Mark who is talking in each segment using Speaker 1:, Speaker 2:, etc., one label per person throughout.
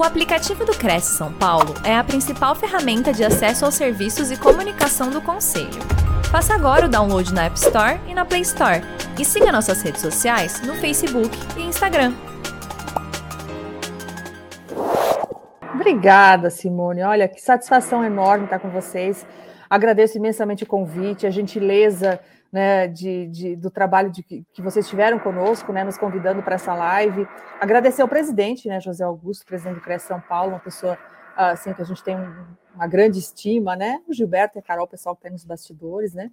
Speaker 1: O aplicativo do Cresce São Paulo é a principal ferramenta de acesso aos serviços e comunicação do Conselho. Faça agora o download na App Store e na Play Store. E siga nossas redes sociais no Facebook e Instagram.
Speaker 2: Obrigada, Simone. Olha, que satisfação enorme estar com vocês. Agradeço imensamente o convite, a gentileza né, de, de, do trabalho de, que vocês tiveram conosco, né, nos convidando para essa live. Agradecer ao presidente, né, José Augusto, presidente do CRES São Paulo, uma pessoa assim, que a gente tem uma grande estima, né? O Gilberto e a Carol, o pessoal que está nos bastidores, né?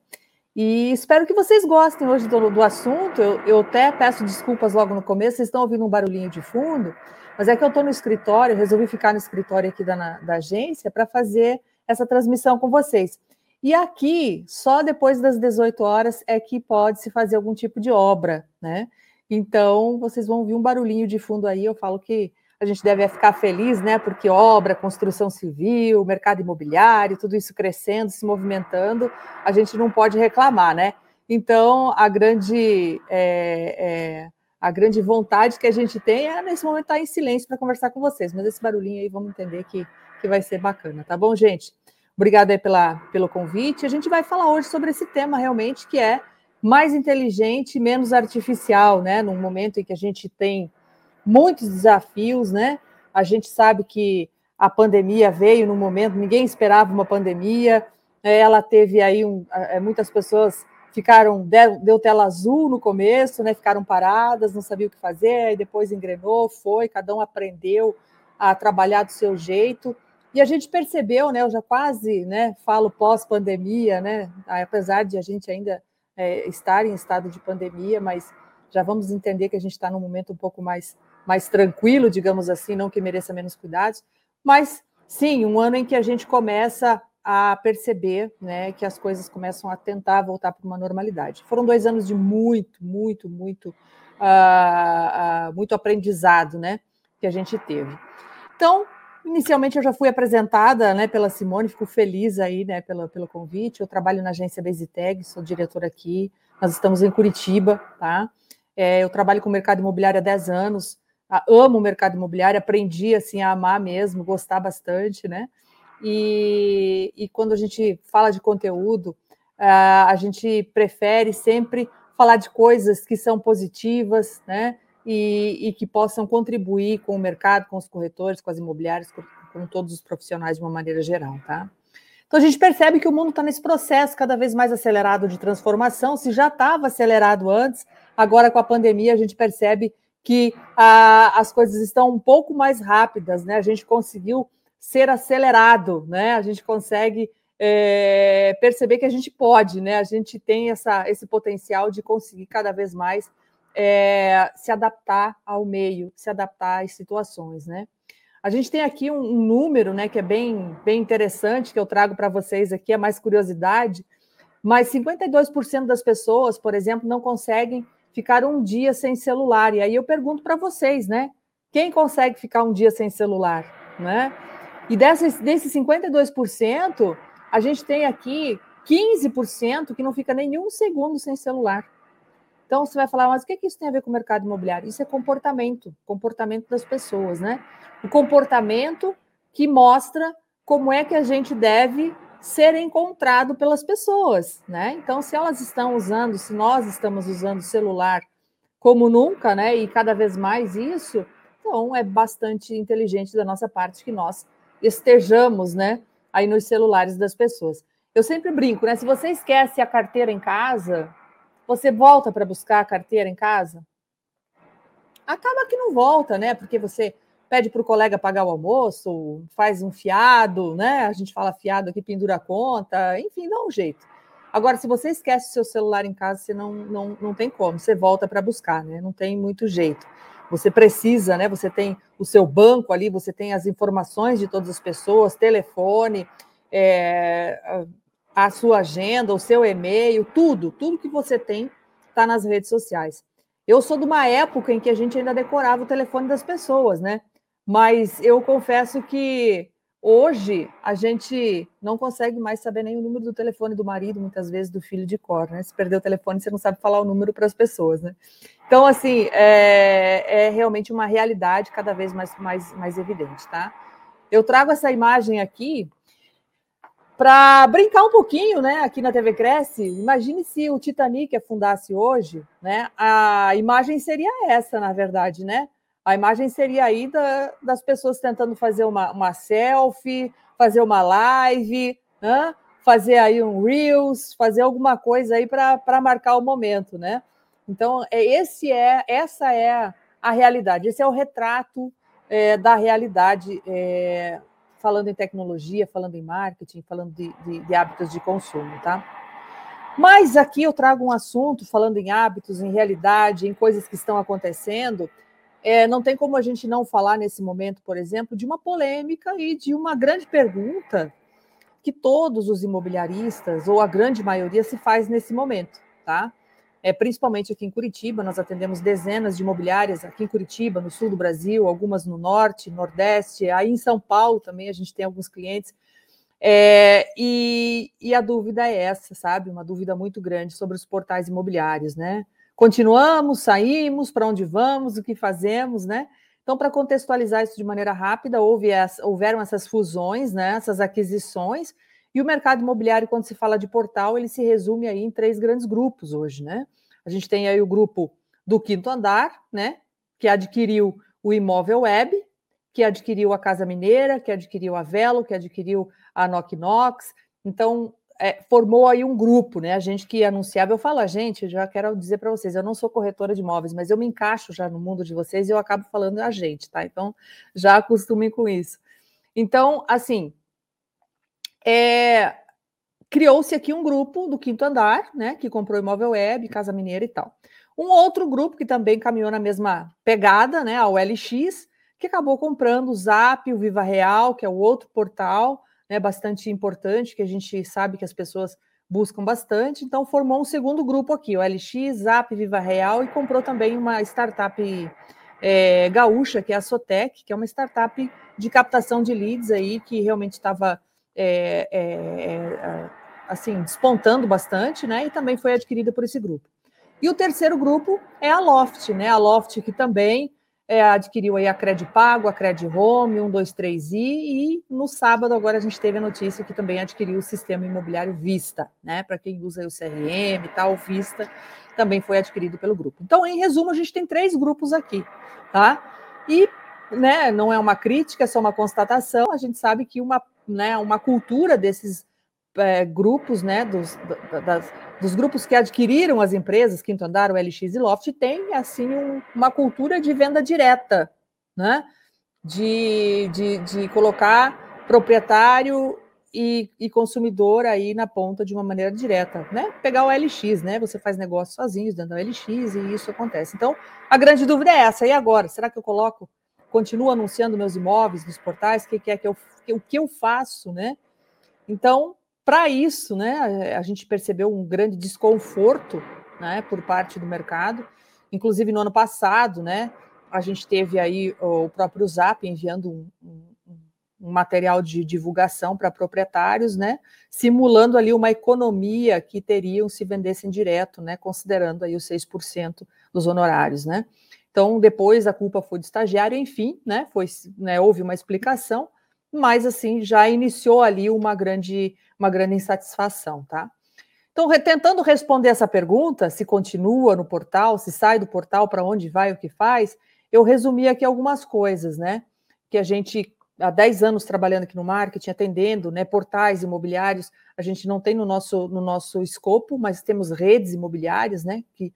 Speaker 2: E espero que vocês gostem hoje do, do assunto. Eu, eu, até peço desculpas logo no começo, vocês estão ouvindo um barulhinho de fundo, mas é que eu estou no escritório, resolvi ficar no escritório aqui da, da agência para fazer essa transmissão com vocês. E aqui, só depois das 18 horas é que pode se fazer algum tipo de obra, né? Então, vocês vão ouvir um barulhinho de fundo aí. Eu falo que a gente deve ficar feliz, né? Porque obra, construção civil, mercado imobiliário, tudo isso crescendo, se movimentando, a gente não pode reclamar, né? Então, a grande, é, é, a grande vontade que a gente tem é, nesse momento, estar em silêncio para conversar com vocês. Mas esse barulhinho aí, vamos entender que, que vai ser bacana, tá bom, gente? Obrigada aí pela, pelo convite. A gente vai falar hoje sobre esse tema realmente que é mais inteligente, menos artificial, né? Num momento em que a gente tem muitos desafios, né? A gente sabe que a pandemia veio no momento, ninguém esperava uma pandemia. É, ela teve aí um, é, muitas pessoas ficaram deu, tela azul no começo, né? Ficaram paradas, não sabiam o que fazer, e depois engrenou, foi, cada um aprendeu a trabalhar do seu jeito. E a gente percebeu, né? Eu já quase, né? Falo pós-pandemia, né? Apesar de a gente ainda é, estar em estado de pandemia, mas já vamos entender que a gente está num momento um pouco mais, mais tranquilo, digamos assim, não que mereça menos cuidados, mas sim, um ano em que a gente começa a perceber né, que as coisas começam a tentar voltar para uma normalidade. Foram dois anos de muito, muito, muito, uh, uh, muito aprendizado né, que a gente teve. Então, Inicialmente eu já fui apresentada né, pela Simone, fico feliz aí né, pelo, pelo convite. Eu trabalho na agência Basiteg, sou diretora aqui. Nós estamos em Curitiba, tá? É, eu trabalho com o mercado imobiliário há 10 anos, amo o mercado imobiliário, aprendi assim a amar mesmo, gostar bastante, né? E, e quando a gente fala de conteúdo, a gente prefere sempre falar de coisas que são positivas, né? E, e, que possam contribuir com o mercado, com os corretores, com as imobiliárias, com, com todos os profissionais de uma maneira geral, tá? Então a gente percebe que o mundo está nesse processo cada vez mais acelerado de transformação. Se já estava acelerado antes, agora com a pandemia a gente percebe que a, as coisas estão um pouco mais rápidas, né? A gente conseguiu ser acelerado, né? A gente consegue é, perceber que a gente pode, né? A gente tem essa, esse potencial de conseguir cada vez mais é, se adaptar ao meio, se adaptar às situações, né? A gente tem aqui um, um número, né, que é bem, bem interessante, que eu trago para vocês aqui, é mais curiosidade, mas 52% das pessoas, por exemplo, não conseguem ficar um dia sem celular. E aí eu pergunto para vocês, né? Quem consegue ficar um dia sem celular, né? E desses, desses 52%, a gente tem aqui 15% que não fica nenhum segundo sem celular. Então você vai falar, mas o que, isso tem a ver com o mercado imobiliário? Isso é comportamento, comportamento das pessoas, né? O comportamento que mostra como é que a gente deve ser encontrado pelas pessoas, né? Então, se elas estão usando, se nós estamos usando celular como nunca, né? E cada vez mais isso, então é bastante inteligente da nossa parte que nós estejamos, né? Aí nos celulares das pessoas. Eu sempre brinco, né? Se você esquece a carteira em casa, você volta para buscar a carteira em casa? Acaba que não volta, né? Porque você pede para o colega pagar o almoço, faz um fiado, né? A gente fala fiado aqui, pendura a conta, enfim, dá um jeito. Agora, se você esquece o seu celular em casa, você não, não, não tem como, você volta para buscar, né? Não tem muito jeito. Você precisa, né? Você tem o seu banco ali, você tem as informações de todas as pessoas, telefone, é, a sua agenda, o seu e-mail, tudo, tudo que você tem está nas redes sociais. Eu sou de uma época em que a gente ainda decorava o telefone das pessoas, né? Mas eu confesso que Hoje, a gente não consegue mais saber nem o número do telefone do marido, muitas vezes do filho de cor, né? Se perder o telefone, você não sabe falar o número para as pessoas, né? Então, assim, é, é, realmente uma realidade cada vez mais, mais, mais evidente, tá? Eu trago essa imagem aqui para brincar um pouquinho, né? Aqui na TV Cresce, imagine se o Titanic afundasse hoje, né? A imagem seria essa, na verdade, né? A imagem seria aí da, das pessoas tentando fazer uma, uma selfie, fazer uma live, né? fazer aí um Reels, fazer alguma coisa aí para marcar o momento, né? Então, é, esse é, essa é a realidade, esse é o retrato é, da realidade, é, falando em tecnologia, falando em marketing, falando de, de, de hábitos de consumo, tá? Mas aqui eu trago um assunto falando em hábitos, em realidade, em coisas que estão acontecendo, é, não tem como a gente não falar nesse momento, por exemplo, de uma polêmica e de uma grande pergunta que todos os imobiliaristas, ou a grande maioria, se faz nesse momento, tá? É, principalmente aqui em Curitiba, nós atendemos dezenas de imobiliárias aqui em Curitiba, no sul do Brasil, algumas no norte, nordeste, aí em São Paulo também a gente tem alguns clientes. É, e, e a dúvida é essa, sabe? Uma dúvida muito grande sobre os portais imobiliários, né? Continuamos, saímos, para onde vamos, o que fazemos, né? Então, para contextualizar isso de maneira rápida, houve essa, houveram essas fusões, né, essas aquisições, e o mercado imobiliário, quando se fala de portal, ele se resume aí em três grandes grupos hoje, né? A gente tem aí o grupo do quinto andar, né, que adquiriu o imóvel web, que adquiriu a Casa Mineira, que adquiriu a Velo, que adquiriu a Knock Knox. Então, é, formou aí um grupo, né? A gente que anunciava, eu falo, gente, já quero dizer para vocês, eu não sou corretora de imóveis, mas eu me encaixo já no mundo de vocês e eu acabo falando a gente, tá? Então, já acostumem com isso. Então, assim, é, criou-se aqui um grupo do quinto andar, né? Que comprou imóvel web, Casa Mineira e tal. Um outro grupo que também caminhou na mesma pegada, né? A OLX, que acabou comprando o Zap, o Viva Real, que é o outro portal, né, bastante importante, que a gente sabe que as pessoas buscam bastante. Então, formou um segundo grupo aqui, o LX, Zap, Viva Real, e comprou também uma startup é, gaúcha, que é a Sotec, que é uma startup de captação de leads aí, que realmente estava é, é, é, assim, despontando bastante, né? E também foi adquirida por esse grupo. E o terceiro grupo é a Loft, né? A Loft que também é, adquiriu aí a Pago, a Cred Home, 123i, e no sábado agora a gente teve a notícia que também adquiriu o sistema imobiliário Vista, né? Para quem usa o CRM e tal, Vista também foi adquirido pelo grupo. Então, em resumo, a gente tem três grupos aqui, tá? E né, não é uma crítica, é só uma constatação. A gente sabe que uma, né, uma cultura desses é, grupos, né, dos, das, dos grupos que adquiriram as empresas, Quinto Andar, o LX e Loft, tem assim um, uma cultura de venda direta, né? De, de, de colocar proprietário e, e, consumidor aí na ponta de uma maneira direta, né? Pegar o LX, né? Você faz negócio sozinho dentro do LX e isso acontece. Então, a grande dúvida é essa. E agora? Será que eu coloco, continuo anunciando meus imóveis nos portais? O que, que é que eu, o que eu faço, né? Então, para isso, né, a gente percebeu um grande desconforto né, por parte do mercado. Inclusive, no ano passado, né, a gente teve aí o próprio Zap enviando um, um, um material de divulgação para proprietários, né, simulando ali uma economia que teriam se vendessem direto, né, considerando aí os 6% dos honorários, né. Então, depois a culpa foi do estagiário, enfim, né, foi, né, houve uma explicação, mas assim já iniciou ali uma grande, uma grande insatisfação, tá? Então, tentando responder essa pergunta, se continua no portal, se sai do portal, para onde vai, o que faz, eu resumi aqui algumas coisas, né? Que a gente, há 10 anos trabalhando aqui no marketing, atendendo né, portais imobiliários, a gente não tem no nosso, no nosso escopo, mas temos redes imobiliárias, né? Que,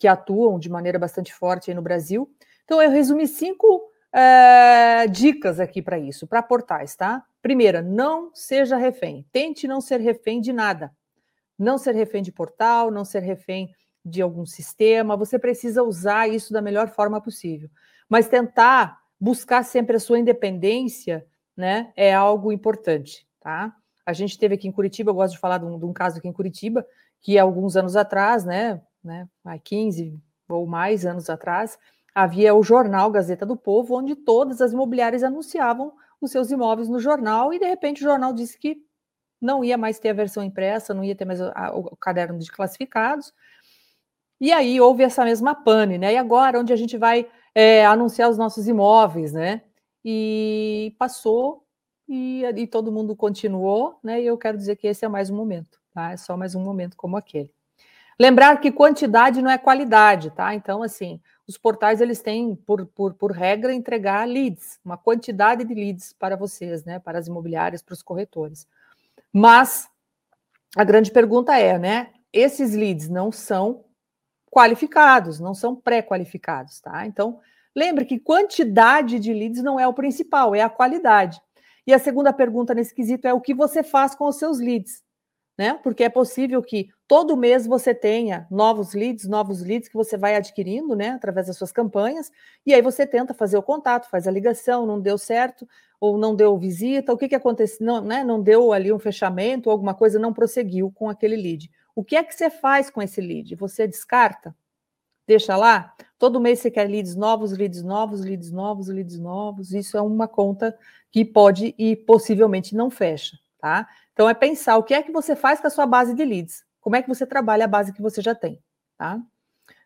Speaker 2: que atuam de maneira bastante forte no Brasil. Então, eu resumi cinco é, dicas aqui para isso, para portais, tá? Primeira, não seja refém. Tente não ser refém de nada. Não ser refém de portal, não ser refém de algum sistema. Você precisa usar isso da melhor forma possível. Mas tentar buscar sempre a sua independência, né, é algo importante, tá? A gente teve aqui em Curitiba, eu gosto de falar de um, de um caso aqui em Curitiba, que alguns anos atrás, né, né, há 15 ou mais anos atrás, havia o jornal Gazeta do Povo, onde todas as imobiliárias anunciavam os seus imóveis no jornal, e de repente o jornal disse que não ia mais ter a versão impressa, não ia ter mais o, a, o caderno de classificados. E aí houve essa mesma pane, né? E agora, onde a gente vai é, anunciar os nossos imóveis, né? E passou e, e todo mundo continuou, né? E eu quero dizer que esse é mais um momento, tá? É só mais um momento como aquele. Lembrar que quantidade não é qualidade, tá? Então, assim, os portais eles têm, por, por, por regra, entregar leads, uma quantidade de leads para vocês, né? Para as imobiliárias, para os corretores. Mas a grande pergunta é, né? Esses leads não são qualificados, não são pré-qualificados, tá? Então, lembre que quantidade de leads não é o principal, é a qualidade. E a segunda pergunta nesse quesito é o que você faz com os seus leads, né? Porque é possível que todo mês você tenha novos leads, novos leads que você vai adquirindo, né, através das suas campanhas, e aí você tenta fazer o contato, faz a ligação, não deu certo, ou não deu visita, o que que aconteceu, não, né, não deu ali um fechamento, alguma coisa não prosseguiu com aquele lead. O que é que você faz com esse lead? Você descarta? Deixa lá? Todo mês você quer leads novos, leads novos, leads novos, leads novos. Isso é uma conta que pode e possivelmente não fecha, tá? Então é pensar o que é que você faz com a sua base de leads. Como é que você trabalha a base que você já tem, tá?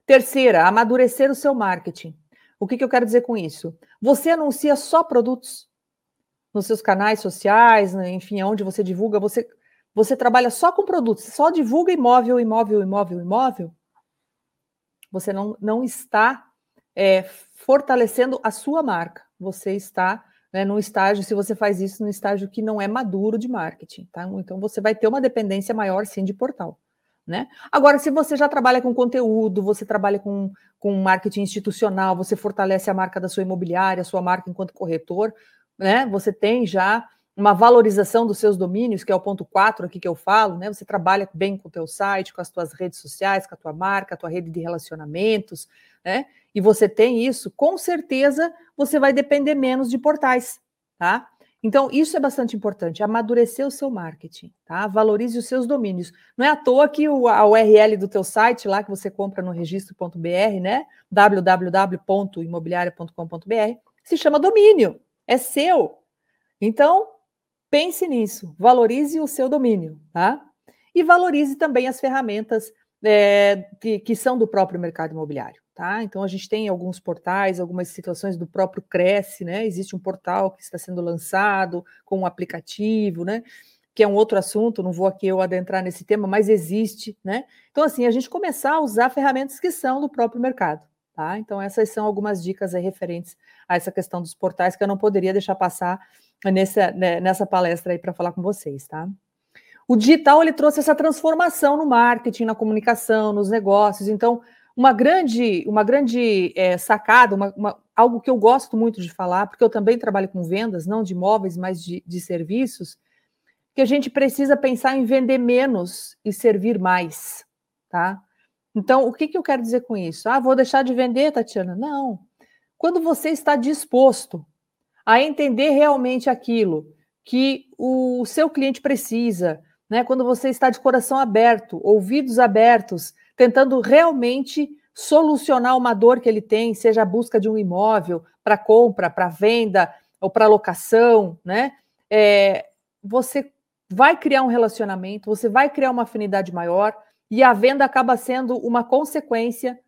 Speaker 2: Terceira, amadurecer o seu marketing. O que, que eu quero dizer com isso? Você anuncia só produtos nos seus canais sociais, né, enfim, onde você divulga, você você trabalha só com produtos, só divulga imóvel, imóvel, imóvel, imóvel, você não, não está é, fortalecendo a sua marca. Você está né, num estágio, se você faz isso num estágio que não é maduro de marketing, tá? Então você vai ter uma dependência maior sim de portal. Né? Agora, se você já trabalha com conteúdo, você trabalha com, com marketing institucional, você fortalece a marca da sua imobiliária, a sua marca enquanto corretor, né? Você tem já uma valorização dos seus domínios, que é o ponto 4 aqui que eu falo, né? Você trabalha bem com o teu site, com as tuas redes sociais, com a tua marca, a tua rede de relacionamentos, né? E você tem isso, com certeza você vai depender menos de portais, tá? Então, isso é bastante importante, amadurecer o seu marketing, tá? Valorize os seus domínios. Não é à toa que o, a URL do teu site lá que você compra no registro.br, né? www.imobiliaria.com.br, se chama domínio, é seu. Então, Pense nisso, valorize o seu domínio, tá? E valorize também as ferramentas é, que, que, são do próprio mercado imobiliário, tá? Então a gente tem alguns portais, algumas situações do próprio Cresce, né? Existe um portal que está sendo lançado com um aplicativo, né? Que é um outro assunto, não vou aqui eu adentrar nesse tema, mas existe, né? Então, assim, a gente começar a usar ferramentas que são do próprio mercado, tá? Então, essas são algumas dicas referentes a essa questão dos portais que eu não poderia deixar passar nessa, né, nessa palestra aí para falar com vocês, tá? O digital ele trouxe essa transformação no marketing, na comunicação, nos negócios. Então, uma grande, uma grande é, sacada, uma, uma, algo que eu gosto muito de falar, porque eu também trabalho com vendas, não de imóveis, mas de, de serviços, que a gente precisa pensar em vender menos e servir mais, tá? Então, o que, que eu quero dizer com isso? Ah, vou deixar de vender, Tatiana? Não. Quando você está disposto a entender realmente aquilo que o seu cliente precisa, né? Quando você está de coração aberto, ouvidos abertos, tentando realmente solucionar uma dor que ele tem, seja a busca de um imóvel para compra, para venda ou para locação, né? É, você vai criar um relacionamento, você vai criar uma afinidade maior e a venda acaba sendo uma consequência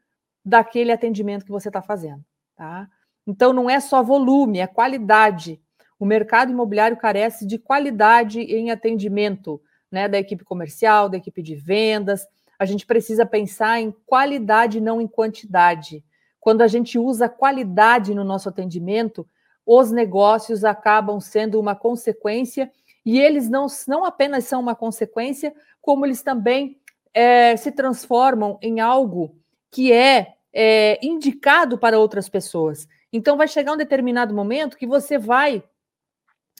Speaker 2: daquele atendimento que você está fazendo, tá? Então, não é só volume, é qualidade. O mercado imobiliário carece de qualidade em atendimento né, da equipe comercial, da equipe de vendas. A gente precisa pensar em qualidade, não em quantidade. Quando a gente usa qualidade no nosso atendimento, os negócios acabam sendo uma consequência, e eles não, não apenas são uma consequência, como eles também é, se transformam em algo que é, é indicado para outras pessoas. Então, vai chegar um determinado momento que você vai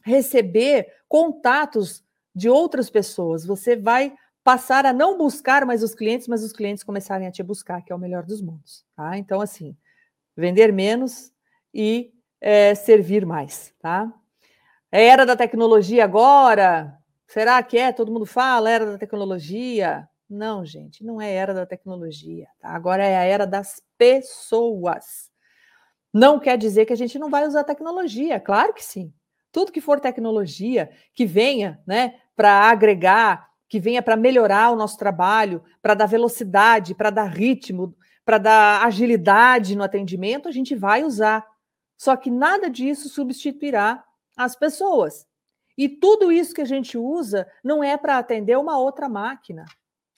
Speaker 2: receber contatos de outras pessoas, você vai passar a não buscar mais os clientes, mas os clientes começarem a te buscar, que é o melhor dos mundos. Tá? Então, assim, vender menos e é, servir mais. Tá? É era da tecnologia agora? Será que é? Todo mundo fala, era da tecnologia. Não, gente, não é era da tecnologia. Tá? Agora é a era das pessoas. Não quer dizer que a gente não vai usar tecnologia, claro que sim. Tudo que for tecnologia que venha, né, para agregar, que venha para melhorar o nosso trabalho, para dar velocidade, para dar ritmo, para dar agilidade no atendimento, a gente vai usar. Só que nada disso substituirá as pessoas. E tudo isso que a gente usa não é para atender uma outra máquina,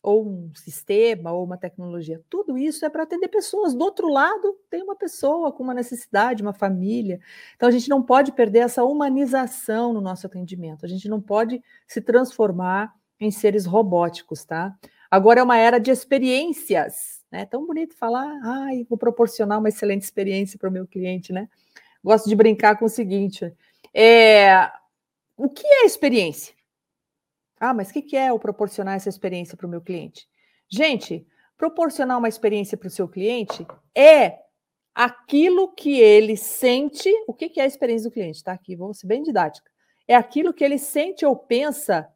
Speaker 2: ou um sistema, ou uma tecnologia. Tudo isso é para atender pessoas. Do outro lado, tem uma pessoa com uma necessidade, uma família. Então, a gente não pode perder essa humanização no nosso atendimento. A gente não pode se transformar em seres robóticos, tá? Agora é uma era de experiências, né? Tão bonito falar, ai, vou proporcionar uma excelente experiência para o meu cliente, né? Gosto de brincar com o seguinte: é, o que é experiência? Ah, mas o que é o proporcionar essa experiência para o meu cliente? Gente, proporcionar uma experiência para o seu cliente é aquilo que ele sente. O que é a experiência do cliente? Tá aqui, vou ser bem didática. É aquilo que ele sente ou pensa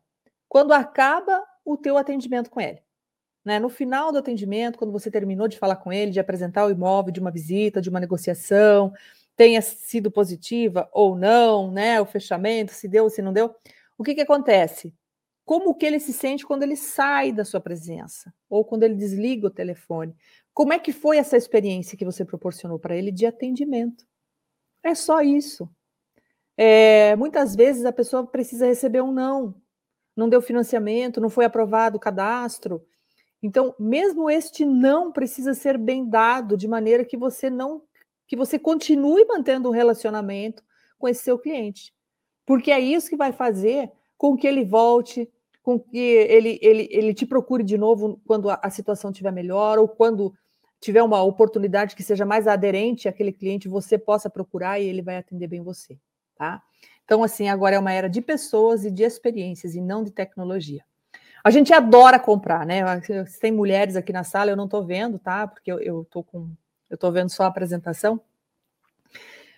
Speaker 2: quando acaba o teu atendimento com ele. Né? No final do atendimento, quando você terminou de falar com ele, de apresentar o imóvel, de uma visita, de uma negociação, tenha sido positiva ou não, né? O fechamento, se deu ou se não deu, o que, que acontece? como que ele se sente quando ele sai da sua presença ou quando ele desliga o telefone. Como é que foi essa experiência que você proporcionou para ele de atendimento? É só isso. É, muitas vezes a pessoa precisa receber um não, não deu financiamento, não foi aprovado o cadastro. Então, mesmo este não precisa ser bem dado de maneira que você não que você continue mantendo um relacionamento com esse seu cliente. Porque é isso que vai fazer com que ele volte, com que ele, ele, ele te procure de novo quando a, a situação estiver melhor, ou quando tiver uma oportunidade que seja mais aderente àquele cliente, você possa procurar e ele vai atender bem você, tá? Então, assim, agora é uma era de pessoas e de experiências e não de tecnologia. A gente adora comprar, né? Se tem mulheres aqui na sala, eu não estou vendo, tá? Porque eu, eu tô com. Eu tô vendo só a apresentação.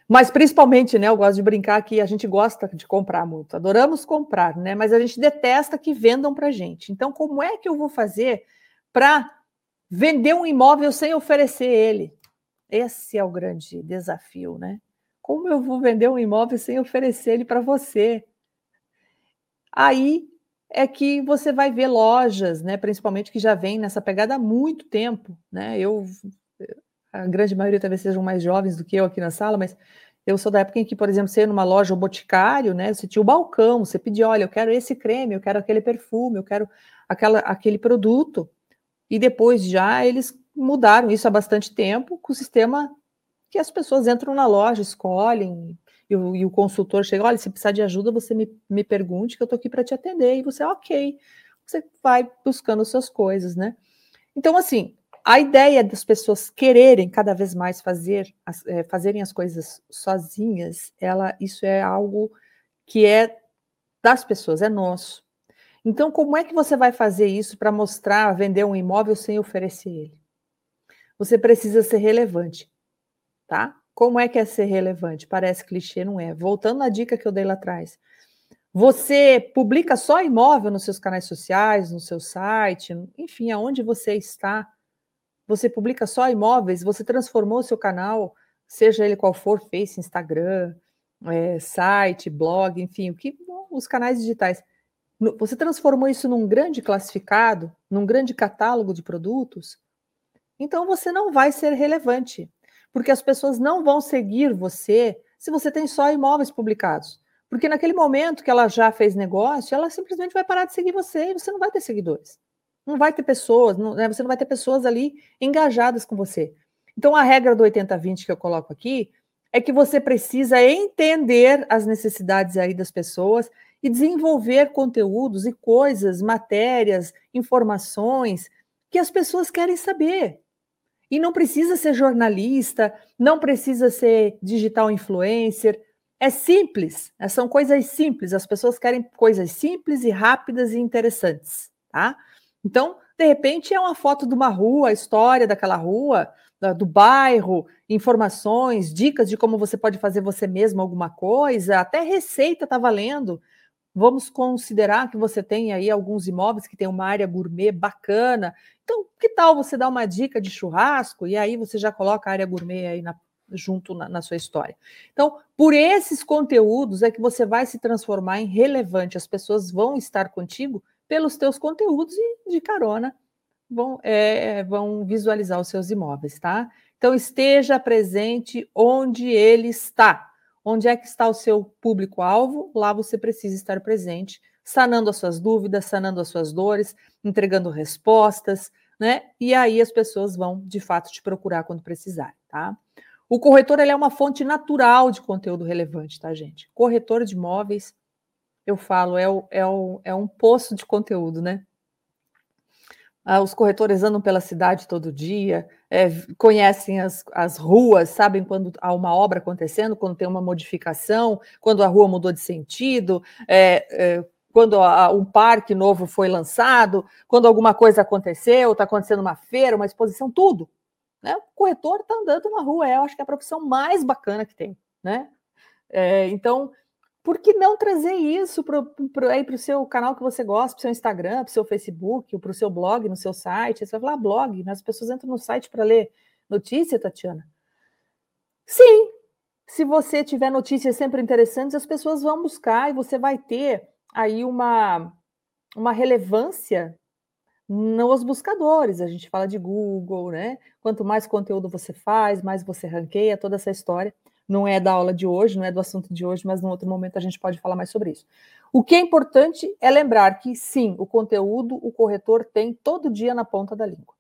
Speaker 2: Mas principalmente, né, eu gosto de brincar que a gente gosta de comprar muito, adoramos comprar, né? Mas a gente detesta que vendam para gente. Então, como é que eu vou fazer para vender um imóvel sem oferecer ele? Esse é o grande desafio, né? Como eu vou vender um imóvel sem oferecer ele para você? Aí é que você vai ver lojas, né, principalmente que já vem nessa pegada há muito tempo, né? Eu a grande maioria talvez sejam mais jovens do que eu aqui na sala, mas eu sou da época em que, por exemplo, você ia numa loja ou boticário, né? Você tinha o balcão, você pedia, olha, eu quero esse creme, eu quero aquele perfume, eu quero aquela, aquele produto. E depois já eles mudaram isso há bastante tempo com o sistema que as pessoas entram na loja, escolhem, e o, e o consultor chega, olha, se precisar de ajuda, você me, me pergunte que eu estou aqui para te atender. E você, ok, você vai buscando suas coisas, né? Então, assim, a ideia das pessoas quererem cada vez mais fazer é, fazerem as coisas sozinhas, ela isso é algo que é das pessoas, é nosso. Então, como é que você vai fazer isso para mostrar, vender um imóvel sem oferecer ele? Você precisa ser relevante, tá? Como é que é ser relevante? Parece clichê, não é? Voltando à dica que eu dei lá atrás. Você publica só imóvel nos seus canais sociais, no seu site, enfim, aonde você está você publica só imóveis, você transformou seu canal, seja ele qual for, Face, Instagram, é, site, blog, enfim, o que os canais digitais. Você transformou isso num grande classificado, num grande catálogo de produtos, então você não vai ser relevante, porque as pessoas não vão seguir você se você tem só imóveis publicados. Porque naquele momento que ela já fez negócio, ela simplesmente vai parar de seguir você e você não vai ter seguidores. Não vai ter pessoas, não, né, você não vai ter pessoas ali engajadas com você. Então, a regra do 80-20 que eu coloco aqui é que você precisa entender as necessidades aí das pessoas e desenvolver conteúdos e coisas, matérias, informações que as pessoas querem saber. E não precisa ser jornalista, não precisa ser digital influencer. É simples, são coisas simples. As pessoas querem coisas simples e rápidas e interessantes, tá? Então, de repente, é uma foto de uma rua, a história daquela rua, do bairro, informações, dicas de como você pode fazer você mesmo alguma coisa, até receita está valendo. Vamos considerar que você tem aí alguns imóveis que tem uma área gourmet bacana. Então, que tal você dar uma dica de churrasco e aí você já coloca a área gourmet aí na, junto na, na, sua história. Então, por esses conteúdos é que você vai se transformar em relevante. As pessoas vão estar contigo pelos teus conteúdos e de carona vão, é, vão visualizar os seus imóveis, tá? Então, esteja presente onde ele está. Onde é que está o seu público-alvo? Lá você precisa estar presente, sanando as suas dúvidas, sanando as suas dores, entregando respostas, né? E aí as pessoas vão, de fato, te procurar quando precisar, tá? O corretor ele é uma fonte natural de conteúdo relevante, tá, gente? Corretor de imóveis, eu falo, é, o, é, o, é um poço de conteúdo, né? Ah, os corretores andam pela cidade todo dia, é, conhecem as, as ruas, sabem quando há uma obra acontecendo, quando tem uma modificação, quando a rua mudou de sentido, é, é, quando a, um parque novo foi lançado, quando alguma coisa aconteceu, está acontecendo uma feira, uma exposição, tudo. Né? O corretor está andando na rua, é, eu acho que é a profissão mais bacana que tem. Né? É, então, por que não trazer isso para o seu canal que você gosta, para o seu Instagram, para o seu Facebook, para o seu blog, no seu site? Você vai falar ah, blog, mas as pessoas entram no site para ler notícia, Tatiana? Sim, se você tiver notícias sempre interessantes, as pessoas vão buscar e você vai ter aí uma, uma relevância nos buscadores. A gente fala de Google, né? Quanto mais conteúdo você faz, mais você ranqueia, toda essa história não é da aula de hoje, não é do assunto de hoje, mas num outro momento a gente pode falar mais sobre isso. O que é importante é lembrar que sim, o conteúdo o corretor tem todo dia na ponta da língua,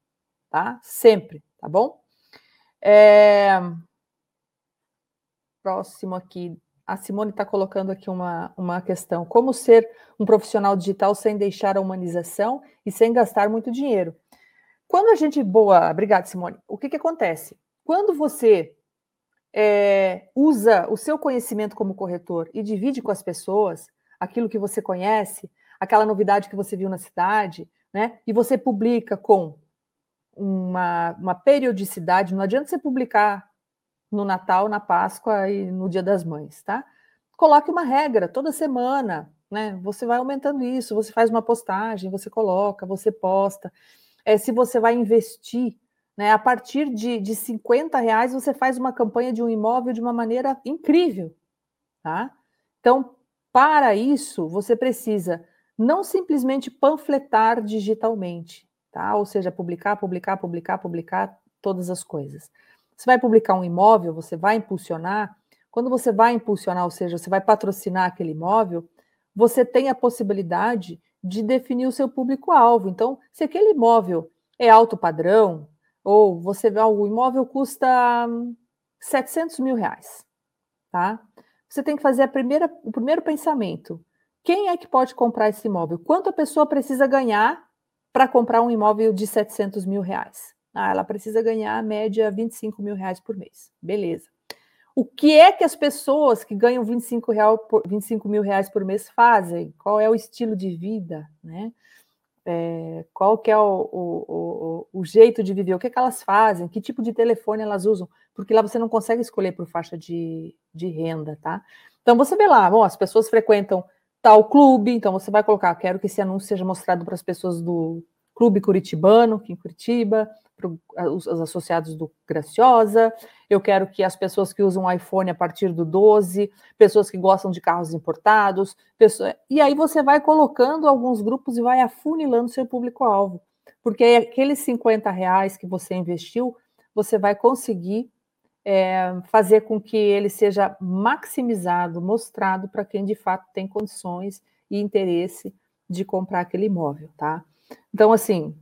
Speaker 2: tá? Sempre, tá bom? É... Próximo aqui, a Simone está colocando aqui uma, uma questão: como ser um profissional digital sem deixar a humanização e sem gastar muito dinheiro? Quando a gente. Boa, obrigada, Simone. O que, que acontece? Quando você é, usa o seu conhecimento como corretor e divide com as pessoas aquilo que você conhece, aquela novidade que você viu na cidade, né? E você publica com uma, uma periodicidade, não adianta você publicar no Natal, na Páscoa e no Dia das Mães, tá? Coloque uma regra toda semana, né? Você vai aumentando isso, você faz uma postagem, você coloca, você posta. É, se você vai investir né? A partir de, de 50 reais, você faz uma campanha de um imóvel de uma maneira incrível. Tá? Então, para isso, você precisa não simplesmente panfletar digitalmente, tá? ou seja, publicar, publicar, publicar, publicar todas as coisas. Você vai publicar um imóvel, você vai impulsionar. Quando você vai impulsionar, ou seja, você vai patrocinar aquele imóvel, você tem a possibilidade de definir o seu público-alvo. Então, se aquele imóvel é alto padrão, ou você vê, o imóvel custa 700 mil reais, tá? Você tem que fazer a primeira, o primeiro pensamento. Quem é que pode comprar esse imóvel? Quanto a pessoa precisa ganhar para comprar um imóvel de 700 mil reais? Ah, ela precisa ganhar a média 25 mil reais por mês. Beleza. O que é que as pessoas que ganham 25, real por, 25 mil reais por mês fazem? Qual é o estilo de vida, né? É, qual que é o, o, o, o, jeito de viver, o que, é que elas fazem, que tipo de telefone elas usam, porque lá você não consegue escolher por faixa de, de renda, tá? Então você vê lá, bom, as pessoas frequentam tal clube, então você vai colocar, quero que esse anúncio seja mostrado para as pessoas do clube curitibano, aqui em Curitiba, os, associados do Graciosa, eu quero que as pessoas que usam iPhone a partir do 12, pessoas que gostam de carros importados, pessoas... e aí você vai colocando alguns grupos e vai afunilando seu público-alvo, porque aqueles 50 reais que você investiu, você vai conseguir é, fazer com que ele seja maximizado, mostrado para quem de fato tem condições e interesse de comprar aquele imóvel, tá? Então, assim,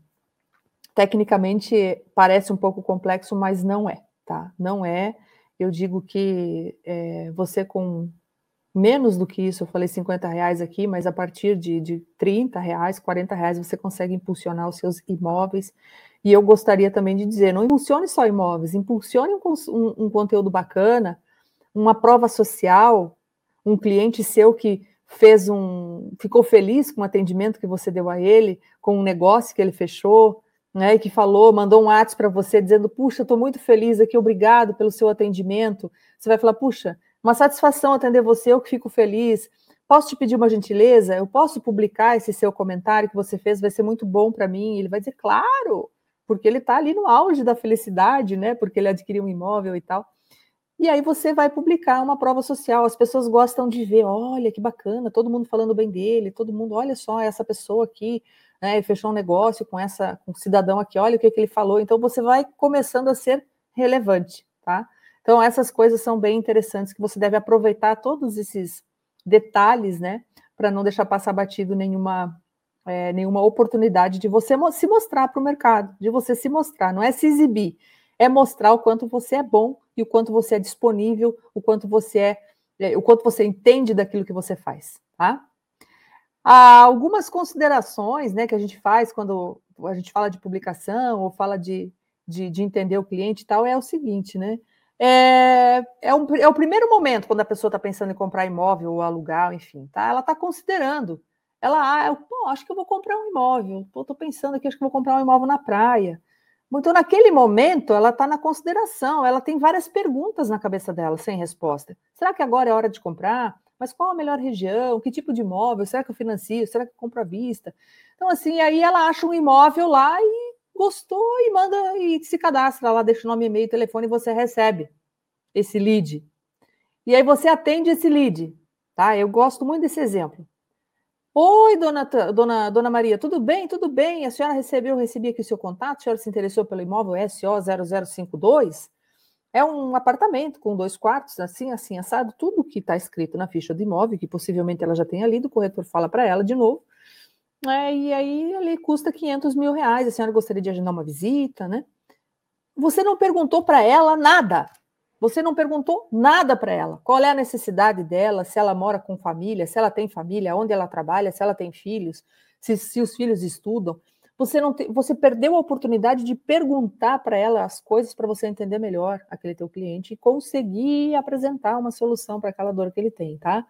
Speaker 2: Tecnicamente parece um pouco complexo, mas não é, tá? Não é. Eu digo que é, você com menos do que isso, eu falei 50 reais aqui, mas a partir de, de 30 reais, 40 reais, você consegue impulsionar os seus imóveis. E eu gostaria também de dizer, não impulsione só imóveis, impulsione um, um, um conteúdo bacana, uma prova social, um cliente seu que fez um, ficou feliz com o atendimento que você deu a ele, com um negócio que ele fechou, né, que falou, mandou um WhatsApp para você dizendo: Puxa, estou muito feliz aqui, obrigado pelo seu atendimento. Você vai falar: Puxa, uma satisfação atender você, eu que fico feliz. Posso te pedir uma gentileza? Eu posso publicar esse seu comentário que você fez? Vai ser muito bom para mim. Ele vai dizer: Claro, porque ele está ali no auge da felicidade, né? Porque ele adquiriu um imóvel e tal. E aí você vai publicar uma prova social. As pessoas gostam de ver, olha que bacana, todo mundo falando bem dele, todo mundo, olha só essa pessoa aqui, né, fechou um negócio com essa com um cidadão aqui, olha o que, que ele falou. Então você vai começando a ser relevante, tá? Então essas coisas são bem interessantes que você deve aproveitar todos esses detalhes, né, para não deixar passar batido nenhuma é, nenhuma oportunidade de você se mostrar para o mercado, de você se mostrar, não é se exibir, é mostrar o quanto você é bom e o quanto você é disponível, o quanto você é, é o quanto você entende daquilo que você faz, tá? Há algumas considerações, né, que a gente faz quando a gente fala de publicação ou fala de, de, de entender o cliente e tal, é o seguinte, né? É, é, um, é o primeiro momento quando a pessoa está pensando em comprar imóvel ou alugar, enfim, tá? Ela está considerando ela, ah, eu, pô, acho que eu vou comprar um imóvel. Tô pensando aqui, acho que vou comprar um imóvel na praia. Então, naquele momento, ela está na consideração, ela tem várias perguntas na cabeça dela, sem resposta. Será que agora é hora de comprar? Mas qual a melhor região? Que tipo de imóvel? Será que eu financio? Será que eu compro à vista? Então, assim, aí ela acha um imóvel lá e gostou e manda e se cadastra lá, deixa o nome, e-mail, telefone e você recebe esse lead. E aí você atende esse lead, tá? Eu gosto muito desse exemplo. Oi, dona, dona, dona Maria, tudo bem? Tudo bem? A senhora recebeu, recebi aqui o seu contato, a senhora se interessou pelo imóvel SO0052? É um apartamento com dois quartos, assim, assim, assado, tudo que está escrito na ficha do imóvel, que possivelmente ela já tenha lido, o corretor fala para ela de novo. É, e aí ele custa 500 mil reais, a senhora gostaria de agendar uma visita, né? Você não perguntou para ela nada, você não perguntou nada para ela. Qual é a necessidade dela, se ela mora com família, se ela tem família, onde ela trabalha, se ela tem filhos, se, se os filhos estudam. Você não te, você perdeu a oportunidade de perguntar para ela as coisas para você entender melhor aquele teu cliente e conseguir apresentar uma solução para aquela dor que ele tem, tá?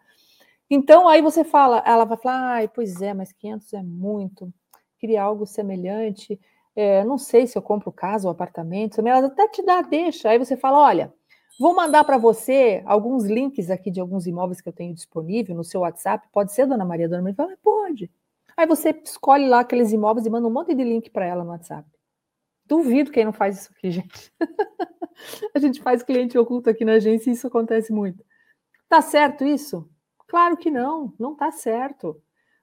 Speaker 2: Então aí você fala, ela vai falar, ai, pois é, mas 500 é muito. Queria algo semelhante. É, não sei se eu compro casa ou apartamento. Ela até te dá, deixa. Aí você fala, olha, Vou mandar para você alguns links aqui de alguns imóveis que eu tenho disponível no seu WhatsApp. Pode ser, dona Maria? Dona Maria fala, pode. Aí você escolhe lá aqueles imóveis e manda um monte de link para ela no WhatsApp. Duvido quem não faz isso aqui, gente. a gente faz cliente oculto aqui na agência e isso acontece muito. Tá certo isso? Claro que não, não tá certo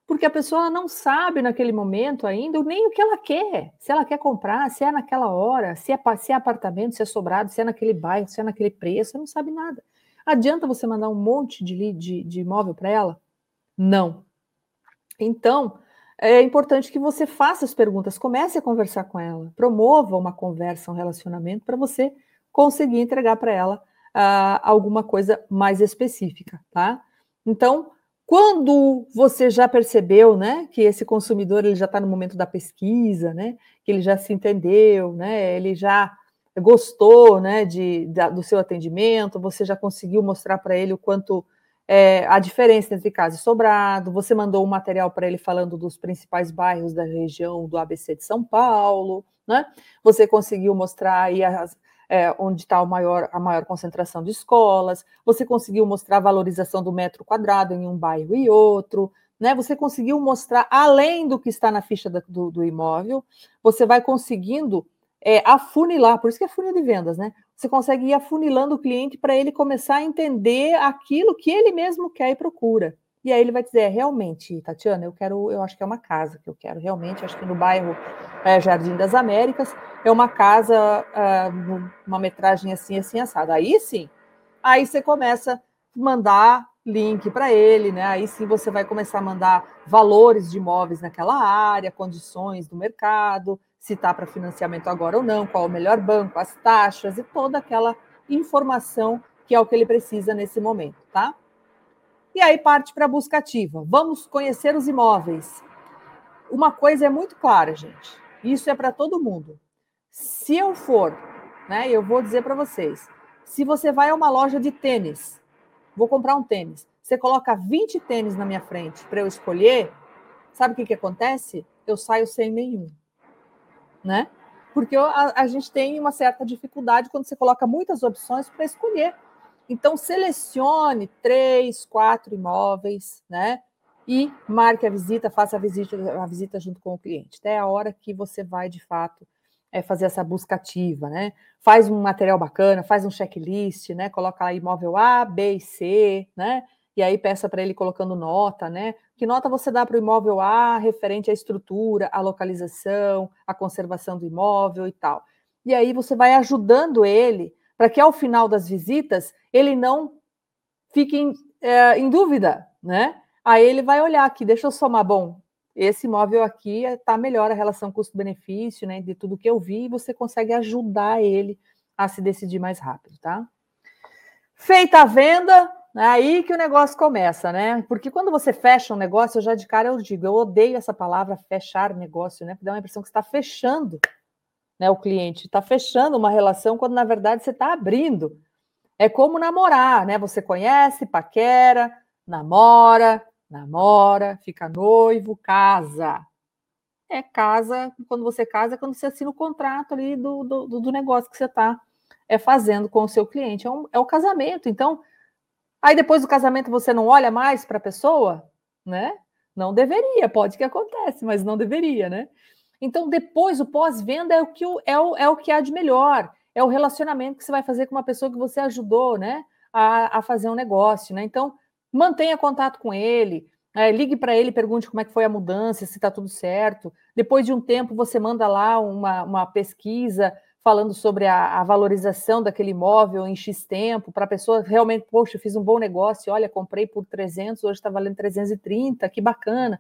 Speaker 2: porque a pessoa não sabe naquele momento ainda nem o que ela quer, se ela quer comprar, se é naquela hora, se é, se é apartamento, se é sobrado, se é naquele bairro, se é naquele preço, ela não sabe nada. Adianta você mandar um monte de, de, de imóvel para ela? Não. Então, é importante que você faça as perguntas, comece a conversar com ela, promova uma conversa, um relacionamento, para você conseguir entregar para ela uh, alguma coisa mais específica, tá? Então, quando você já percebeu, né, que esse consumidor ele já está no momento da pesquisa, né, que ele já se entendeu, né, ele já gostou, né, de, da, do seu atendimento, você já conseguiu mostrar para ele o quanto é, a diferença entre casa e sobrado, você mandou um material para ele falando dos principais bairros da região do ABC de São Paulo, né, você conseguiu mostrar aí as, é, onde está maior, a maior concentração de escolas, você conseguiu mostrar a valorização do metro quadrado em um bairro e outro, né? Você conseguiu mostrar, além do que está na ficha do, do imóvel, você vai conseguindo é, afunilar, por isso que é funil de vendas, né? Você consegue ir afunilando o cliente para ele começar a entender aquilo que ele mesmo quer e procura. E aí ele vai dizer, é, realmente, Tatiana, eu quero, eu acho que é uma casa que eu quero realmente, acho que no bairro é, Jardim das Américas é uma casa, é, uma metragem assim, assim, assada. Aí sim, aí você começa a mandar link para ele, né? Aí sim você vai começar a mandar valores de imóveis naquela área, condições do mercado, se está para financiamento agora ou não, qual o melhor banco, as taxas e toda aquela informação que é o que ele precisa nesse momento, tá? E aí parte para a busca ativa. Vamos conhecer os imóveis. Uma coisa é muito clara, gente. Isso é para todo mundo. Se eu for, né, eu vou dizer para vocês, se você vai a uma loja de tênis, vou comprar um tênis, você coloca 20 tênis na minha frente para eu escolher, sabe o que, que acontece? Eu saio sem nenhum, né? Porque a, a gente tem uma certa dificuldade quando você coloca muitas opções para escolher. Então, selecione três, quatro imóveis, né? E marque a visita, faça a visita, a visita junto com o cliente. Até a hora que você vai, de fato, é, fazer essa busca ativa, né? Faz um material bacana, faz um checklist, né? Coloca lá imóvel A, B e C, né? E aí peça para ele colocando nota, né? Que nota você dá para o imóvel A referente à estrutura, à localização, à conservação do imóvel e tal. E aí você vai ajudando ele para que ao final das visitas ele não fique em, é, em dúvida, né? Aí ele vai olhar aqui, deixa eu somar, bom, esse imóvel aqui está melhor a relação custo-benefício, né? De tudo que eu vi, você consegue ajudar ele a se decidir mais rápido, tá? Feita a venda, é aí que o negócio começa, né? Porque quando você fecha um negócio, eu já de cara eu digo, eu odeio essa palavra fechar negócio, né? Porque dá uma impressão que está fechando né, o cliente, está fechando uma relação quando na verdade você está abrindo. É como namorar, né? Você conhece, paquera, namora, namora, fica noivo, casa. É casa, quando você casa, é quando você assina o contrato ali do, do, do negócio que você está é, fazendo com o seu cliente. É, um, é o casamento. Então, aí depois do casamento você não olha mais para a pessoa, né? Não deveria, pode que acontece, mas não deveria, né? Então, depois, o pós-venda é o que é o, é o que há de melhor. É o relacionamento que você vai fazer com uma pessoa que você ajudou, né? A, a fazer um negócio, né? Então, mantenha contato com ele, é, ligue para ele, pergunte como é que foi a mudança, se está tudo certo. Depois de um tempo, você manda lá uma, uma pesquisa falando sobre a, a, valorização daquele imóvel em X tempo, para a pessoa realmente, poxa, eu fiz um bom negócio, olha, comprei por 300, hoje está valendo 330, que bacana.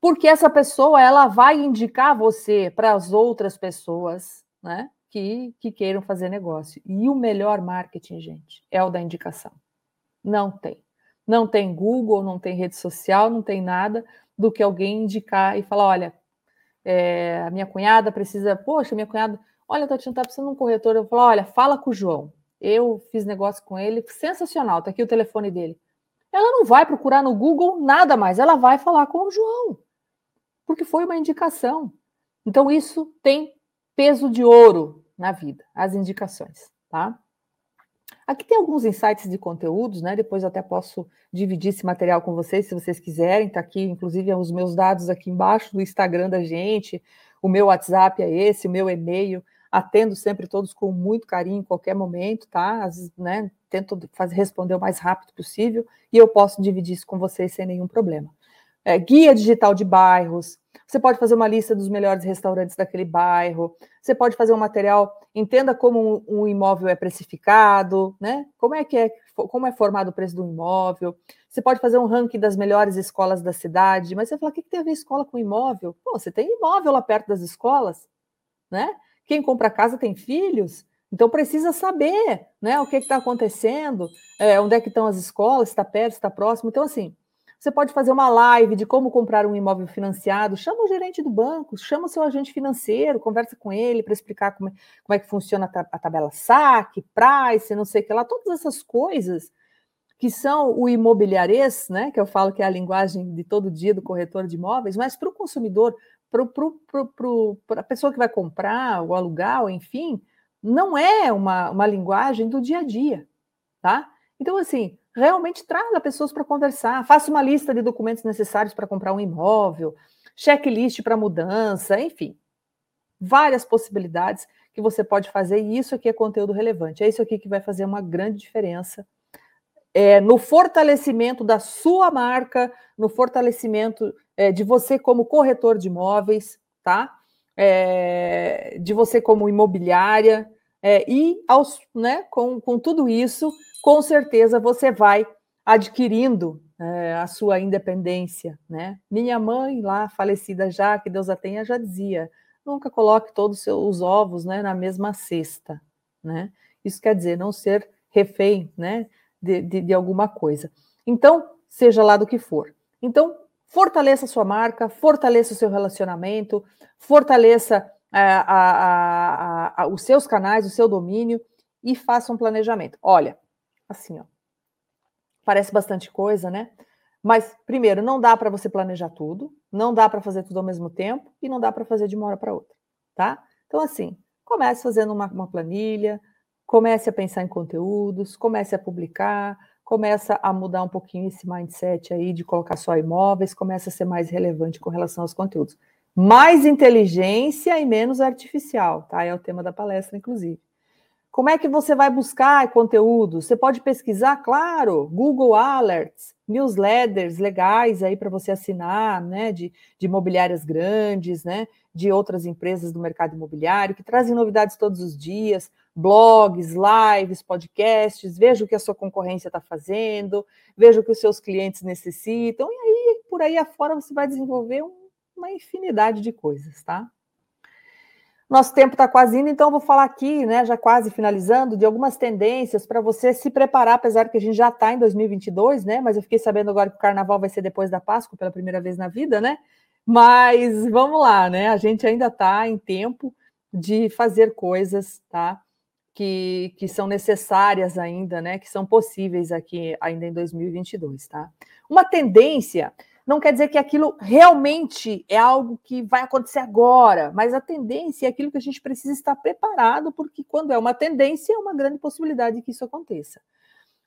Speaker 2: Porque essa pessoa, ela vai indicar você para as outras pessoas, né, que, que queiram fazer negócio. E o melhor marketing, gente, é o da indicação. Não tem. Não tem Google, não tem rede social, não tem nada do que alguém indicar e falar: olha, é, a minha cunhada precisa, poxa, minha cunhada, olha, Tatiana, tá precisando de um corretor. Eu falo: olha, fala com o João. Eu fiz negócio com ele, sensacional, tá aqui o telefone dele. Ela não vai procurar no Google nada mais, ela vai falar com o João, porque foi uma indicação. Então, isso tem peso de ouro na vida, as indicações, tá? Aqui tem alguns insights de conteúdos, né? Depois até posso dividir esse material com vocês, se vocês quiserem. Tá aqui, inclusive, os meus dados aqui embaixo do Instagram da gente. O meu WhatsApp é esse, o meu e-mail. Atendo sempre todos com muito carinho em qualquer momento, tá? Às né? Tento fazer, responder o mais rápido possível e eu posso dividir isso com vocês sem nenhum problema. É, guia digital de bairros, você pode fazer uma lista dos melhores restaurantes daquele bairro. Você pode fazer um material, entenda como um, imóvel é precificado, né? Como é que é, como é formado o preço do imóvel. Você pode fazer um ranking das melhores escolas da cidade, mas você fala, o que, que tem a ver escola com imóvel? Pô, você tem imóvel lá perto das escolas, né? Quem compra casa tem filhos, então precisa saber, né, o que está acontecendo, é, onde é que estão as escolas, está perto, está próximo. Então, assim, você pode fazer uma live de como comprar um imóvel financiado. Chama o gerente do banco, chama o seu agente financeiro, conversa com ele para explicar como é, como é, que funciona a, tabela saque, price, não sei o que lá, todas essas coisas que são o imobiliarês, né? Que eu falo que é a linguagem de todo dia do corretor de imóveis, mas para o consumidor, para a pessoa que vai comprar ou alugar, enfim, não é uma, uma linguagem do dia a dia, tá? Então, assim, realmente traga pessoas para conversar, faça uma lista de documentos necessários para comprar um imóvel, checklist para mudança, enfim. Várias possibilidades que você pode fazer, e isso aqui é conteúdo relevante. É isso aqui que vai fazer uma grande diferença é, no fortalecimento da sua marca, no fortalecimento é, de você como corretor de imóveis, tá? É, de você como imobiliária, é, e aos, né, com, com tudo isso, com certeza você vai adquirindo é, a sua independência, né? Minha mãe lá, falecida já, que Deus a tenha, já dizia, nunca coloque todos os seus ovos né, na mesma cesta, né? Isso quer dizer não ser refém, né, de, de, de alguma coisa. Então, seja lá do que for. Então, fortaleça a sua marca, fortaleça o seu relacionamento, fortaleça a, a, a, os seus canais, o seu domínio e faça um planejamento. Olha, assim, ó, parece bastante coisa, né? Mas, primeiro, não dá para você planejar tudo, não dá para fazer tudo ao mesmo tempo e não dá para fazer de uma hora para outra, tá? Então, assim, comece fazendo uma, uma planilha, comece a pensar em conteúdos, comece a publicar, começa a mudar um pouquinho esse mindset aí de colocar só imóveis, começa a ser mais relevante com relação aos conteúdos. Mais inteligência e menos artificial, tá? É o tema da palestra, inclusive. Como é que você vai buscar conteúdo? Você pode pesquisar, claro, Google Alerts, newsletters legais aí para você assinar, né, de, de imobiliárias grandes, né, de outras empresas do mercado imobiliário que trazem novidades todos os dias, blogs, lives, podcasts, veja o que a sua concorrência está fazendo, veja o que os seus clientes necessitam, e aí, por aí afora, você vai desenvolver uma infinidade de coisas, tá? Nosso tempo está quase indo, então eu vou falar aqui, né, já quase finalizando, de algumas tendências para você se preparar, apesar que a gente já está em 2022, né? Mas eu fiquei sabendo agora que o carnaval vai ser depois da Páscoa, pela primeira vez na vida, né? Mas vamos lá, né? A gente ainda está em tempo de fazer coisas, tá? Que, que são necessárias ainda, né? Que são possíveis aqui ainda em 2022, tá? Uma tendência não quer dizer que aquilo realmente é algo que vai acontecer agora, mas a tendência é aquilo que a gente precisa estar preparado, porque quando é uma tendência, é uma grande possibilidade que isso aconteça.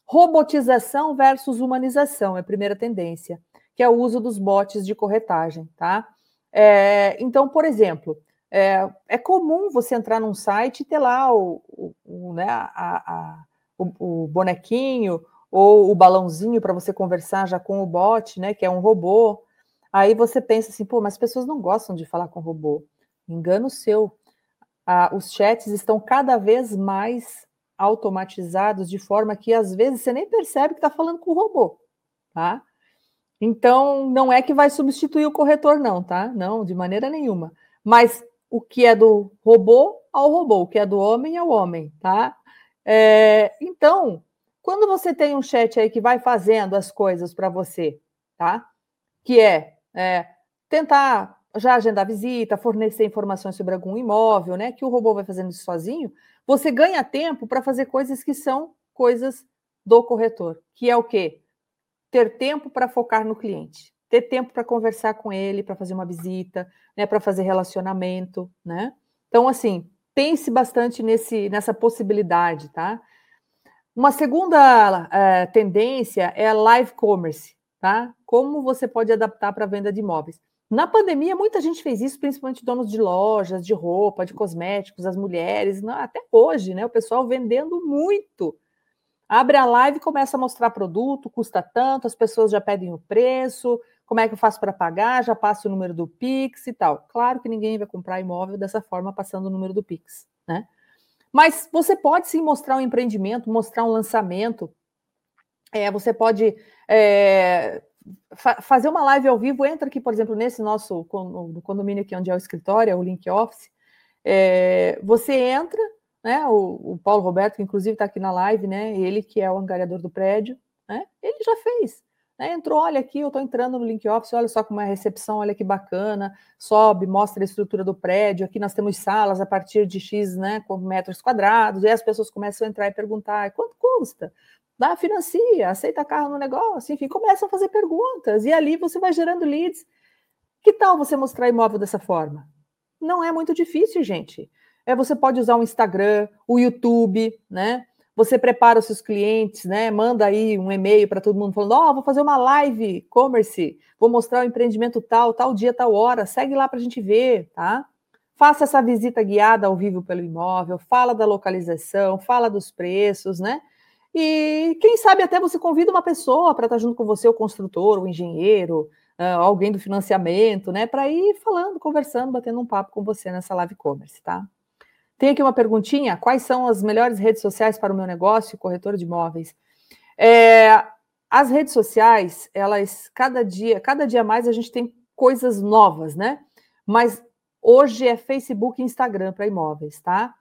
Speaker 2: Robotização versus humanização é a primeira tendência, que é o uso dos bots de corretagem, tá? É, então, por exemplo, é, é, comum você entrar num site e ter lá o, o, o né, a, a, o, o bonequinho ou o balãozinho para você conversar já com o bot, né, que é um robô. Aí você pensa assim, pô, mas as pessoas não gostam de falar com robô. Engano seu. Ah, os chats estão cada vez mais automatizados de forma que às vezes você nem percebe que está falando com o robô, tá? Então não é que vai substituir o corretor, não, tá? Não, de maneira nenhuma. Mas o que é do robô ao robô, o que é do homem ao homem, tá? É, então quando você tem um chat aí que vai fazendo as coisas para você, tá? Que é, é, tentar já agendar visita, fornecer informações sobre algum imóvel, né? Que o robô vai fazendo isso sozinho, você ganha tempo para fazer coisas que são coisas do corretor, que é o quê? Ter tempo para focar no cliente, ter tempo para conversar com ele, para fazer uma visita, né? Para fazer relacionamento, né? Então, assim, pense bastante nesse, nessa possibilidade, tá? Uma segunda é, tendência é a live commerce, tá? Como você pode adaptar para a venda de imóveis. Na pandemia, muita gente fez isso, principalmente donos de lojas, de roupa, de cosméticos, as mulheres, até hoje, né? O pessoal vendendo muito. Abre a live e começa a mostrar produto, custa tanto, as pessoas já pedem o preço, como é que eu faço para pagar, já passo o número do Pix e tal. Claro que ninguém vai comprar imóvel dessa forma, passando o número do Pix, né? Mas você pode sim mostrar um empreendimento, mostrar um lançamento. É, você pode é, fa fazer uma live ao vivo. Entra aqui, por exemplo, nesse nosso no condomínio aqui onde é o escritório, é o Link Office. É, você entra, né? O, o, Paulo Roberto, que inclusive está aqui na live, né? Ele que é o angariador do prédio, né? Ele já fez. Né? Entrou, olha aqui, eu estou entrando no Link Office, olha só como é a recepção, olha que bacana, sobe, mostra a estrutura do prédio, aqui nós temos salas a partir de X né, metros quadrados, e as pessoas começam a entrar e perguntar, quanto custa? Dá, financia, aceita carro no negócio, enfim, começam a fazer perguntas, e ali você vai gerando leads. Que tal você mostrar imóvel dessa forma? Não é muito difícil, gente. É, você pode usar o Instagram, o YouTube, né? Você prepara os seus clientes, né? Manda aí um e-mail para todo mundo falando: Ó, oh, vou fazer uma live e-commerce, vou mostrar o empreendimento tal, tal dia, tal hora, segue lá para a gente ver, tá? Faça essa visita guiada ao vivo pelo imóvel, fala da localização, fala dos preços, né? E quem sabe até você convida uma pessoa para estar junto com você, o construtor, o engenheiro, uh, alguém do financiamento, né? Para ir falando, conversando, batendo um papo com você nessa live e-commerce, tá? Tem aqui uma perguntinha: quais são as melhores redes sociais para o meu negócio, corretor de imóveis? É, as redes sociais, elas, cada dia, cada dia mais a gente tem coisas novas, né? Mas hoje é Facebook e Instagram para imóveis, tá?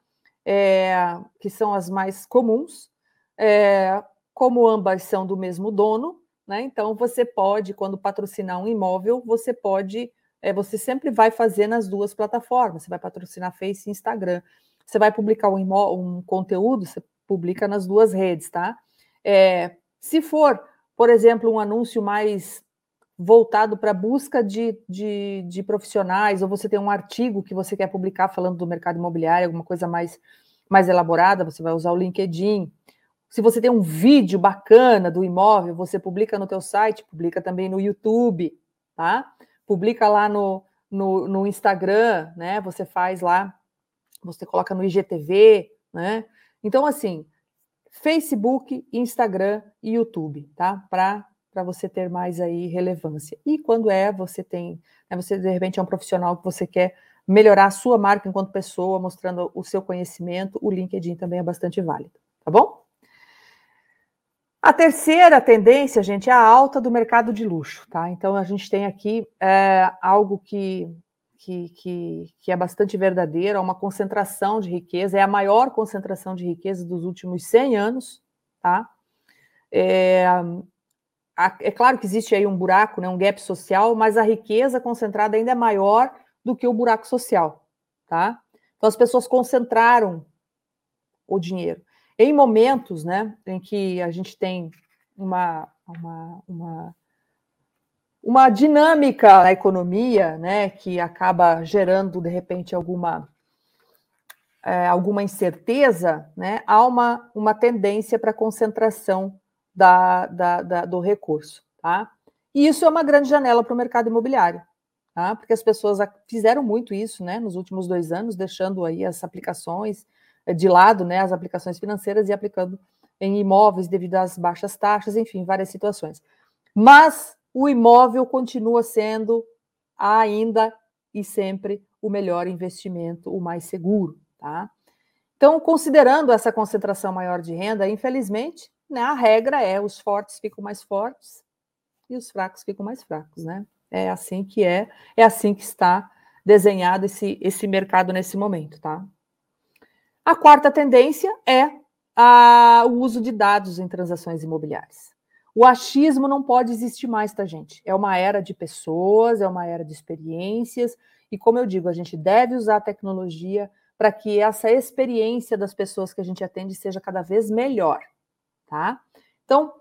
Speaker 2: É, que são as mais comuns. É, como ambas são do mesmo dono, né? Então você pode, quando patrocinar um imóvel, você pode, é, você sempre vai fazer nas duas plataformas. Você vai patrocinar Face e Instagram. Você vai publicar um, um conteúdo, você publica nas duas redes, tá? É, se for, por exemplo, um anúncio mais voltado para busca de, de, de, profissionais, ou você tem um artigo que você quer publicar falando do mercado imobiliário, alguma coisa mais, mais elaborada, você vai usar o LinkedIn. Se você tem um vídeo bacana do imóvel, você publica no teu site, publica também no YouTube, tá? Publica lá no, no, no Instagram, né? Você faz lá, você coloca no IGTV, né? Então, assim, Facebook, Instagram e YouTube, tá? Para para você ter mais aí relevância. E quando é, você tem, né, você de repente é um profissional que você quer melhorar a sua marca enquanto pessoa, mostrando o seu conhecimento, o LinkedIn também é bastante válido, tá bom? A terceira tendência, gente, é a alta do mercado de luxo, tá? Então a gente tem aqui é, algo que, que, que, que, é bastante verdadeiro, é uma concentração de riqueza, é a maior concentração de riqueza dos últimos 100 anos, tá? É, é claro que existe aí um buraco, né, um gap social, mas a riqueza concentrada ainda é maior do que o buraco social, tá? Então as pessoas concentraram o dinheiro em momentos né, em que a gente tem uma, uma, uma, uma dinâmica na economia né, que acaba gerando, de repente, alguma, é, alguma incerteza, né, há uma, uma tendência para concentração da, da, da, do recurso. Tá? E isso é uma grande janela para o mercado imobiliário. Tá? Porque as pessoas fizeram muito isso né, nos últimos dois anos, deixando aí as aplicações, de lado né, as aplicações financeiras e aplicando em imóveis devido às baixas taxas, enfim, várias situações. Mas o imóvel continua sendo ainda e sempre o melhor investimento, o mais seguro, tá? Então, considerando essa concentração maior de renda, infelizmente, né, a regra é os fortes ficam mais fortes e os fracos ficam mais fracos, né? É assim que é, é assim que está desenhado esse, esse mercado nesse momento, tá? A quarta tendência é a, o uso de dados em transações imobiliárias. O achismo não pode existir mais, tá, gente? É uma era de pessoas, é uma era de experiências, e como eu digo, a gente deve usar a tecnologia para que essa experiência das pessoas que a gente atende seja cada vez melhor, tá? Então,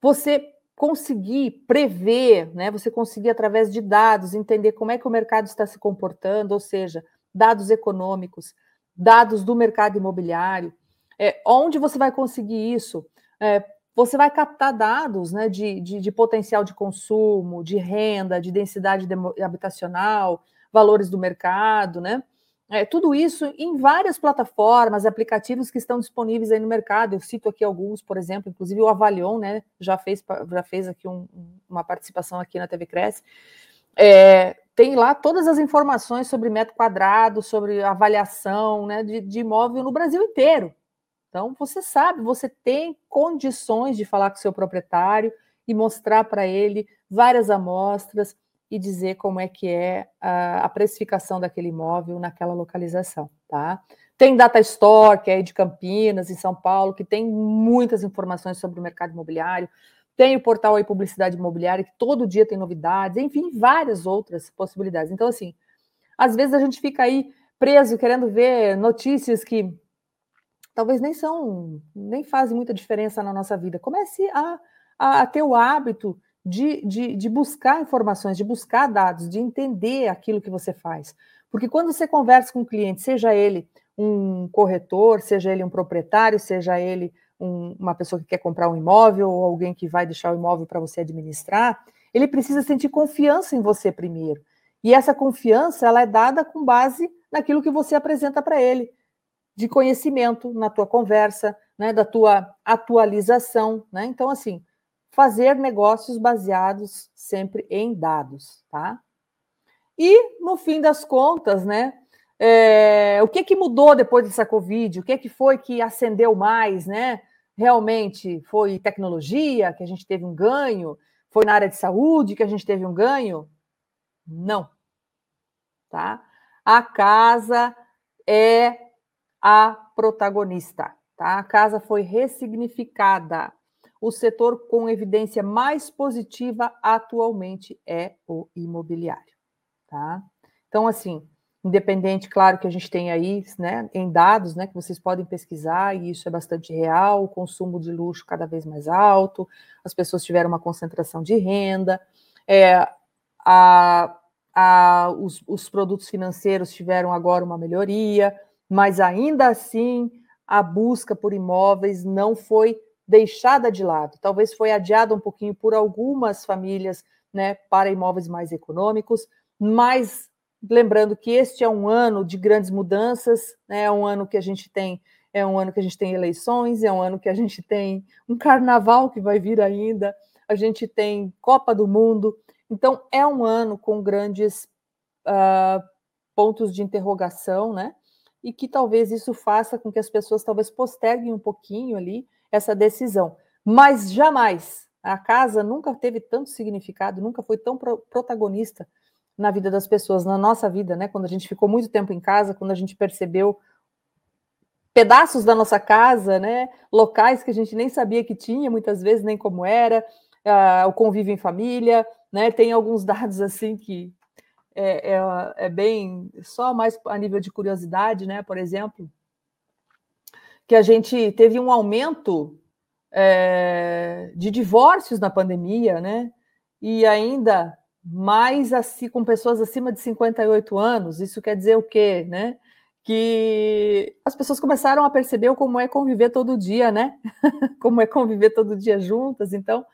Speaker 2: você conseguir prever, né? Você conseguir através de dados entender como é que o mercado está se comportando, ou seja, dados econômicos, dados do mercado imobiliário. É, onde você vai conseguir isso? É, você vai captar dados né, de, de, de, potencial de consumo, de renda, de densidade habitacional, valores do mercado, né? É, tudo isso em várias plataformas, aplicativos que estão disponíveis aí no mercado. Eu cito aqui alguns, por exemplo, inclusive o Avalion, né? Já fez, já fez aqui um, uma participação aqui na TV Cresce. É, tem lá todas as informações sobre metro quadrado, sobre avaliação né, de, de imóvel no Brasil inteiro. Então, você sabe, você tem condições de falar com o seu proprietário e mostrar para ele várias amostras e dizer como é que é a, a, precificação daquele imóvel naquela localização, tá? Tem Data Store, que é de Campinas, em São Paulo, que tem muitas informações sobre o mercado imobiliário. Tem o portal aí Publicidade Imobiliária, que todo dia tem novidades, enfim, várias outras possibilidades. Então, assim, às vezes a gente fica aí preso querendo ver notícias que talvez nem são, nem fazem muita diferença na nossa vida. Comece a, a ter o hábito de, de, de, buscar informações, de buscar dados, de entender aquilo que você faz. Porque quando você conversa com o cliente, seja ele um corretor, seja ele um proprietário, seja ele um, uma pessoa que quer comprar um imóvel ou alguém que vai deixar o imóvel para você administrar, ele precisa sentir confiança em você primeiro. E essa confiança ela é dada com base naquilo que você apresenta para ele, de conhecimento na tua conversa, né, da tua atualização, né? Então assim, fazer negócios baseados sempre em dados, tá? E no fim das contas, né, é, o que, que mudou depois dessa Covid? O que, que foi que acendeu mais, né? Realmente foi tecnologia que a gente teve um ganho? Foi na área de saúde que a gente teve um ganho? Não. Tá? A casa é a protagonista, tá? A casa foi ressignificada. O setor com evidência mais positiva atualmente é o imobiliário, tá? Então, assim, independente, claro que a gente tem aí, né, em dados, né, que vocês podem pesquisar, e isso é bastante real, o consumo de luxo cada vez mais alto, as pessoas tiveram uma concentração de renda, é, a, a, os, os produtos financeiros tiveram agora uma melhoria, mas ainda assim a busca por imóveis não foi deixada de lado, talvez foi adiada um pouquinho por algumas famílias, né, para imóveis mais econômicos, mas Lembrando que este é um ano de grandes mudanças, né? é um ano que a gente tem é um ano que a gente tem eleições, é um ano que a gente tem um carnaval que vai vir ainda, a gente tem Copa do Mundo, então é um ano com grandes uh, pontos de interrogação, né? E que talvez isso faça com que as pessoas talvez posterguem um pouquinho ali essa decisão, mas jamais a casa nunca teve tanto significado, nunca foi tão pro protagonista na vida das pessoas, na nossa vida, né? Quando a gente ficou muito tempo em casa, quando a gente percebeu pedaços da nossa casa, né? Locais que a gente nem sabia que tinha, muitas vezes nem como era, uh, o convívio em família, né? Tem alguns dados assim que é, é, é, bem só mais a nível de curiosidade, né? Por exemplo, que a gente teve um aumento é, de divórcios na pandemia, né? E ainda mais assim com pessoas acima de 58 anos. Isso quer dizer o quê, né? Que as pessoas começaram a perceber como é conviver todo dia, né? como é conviver todo dia juntas. Então,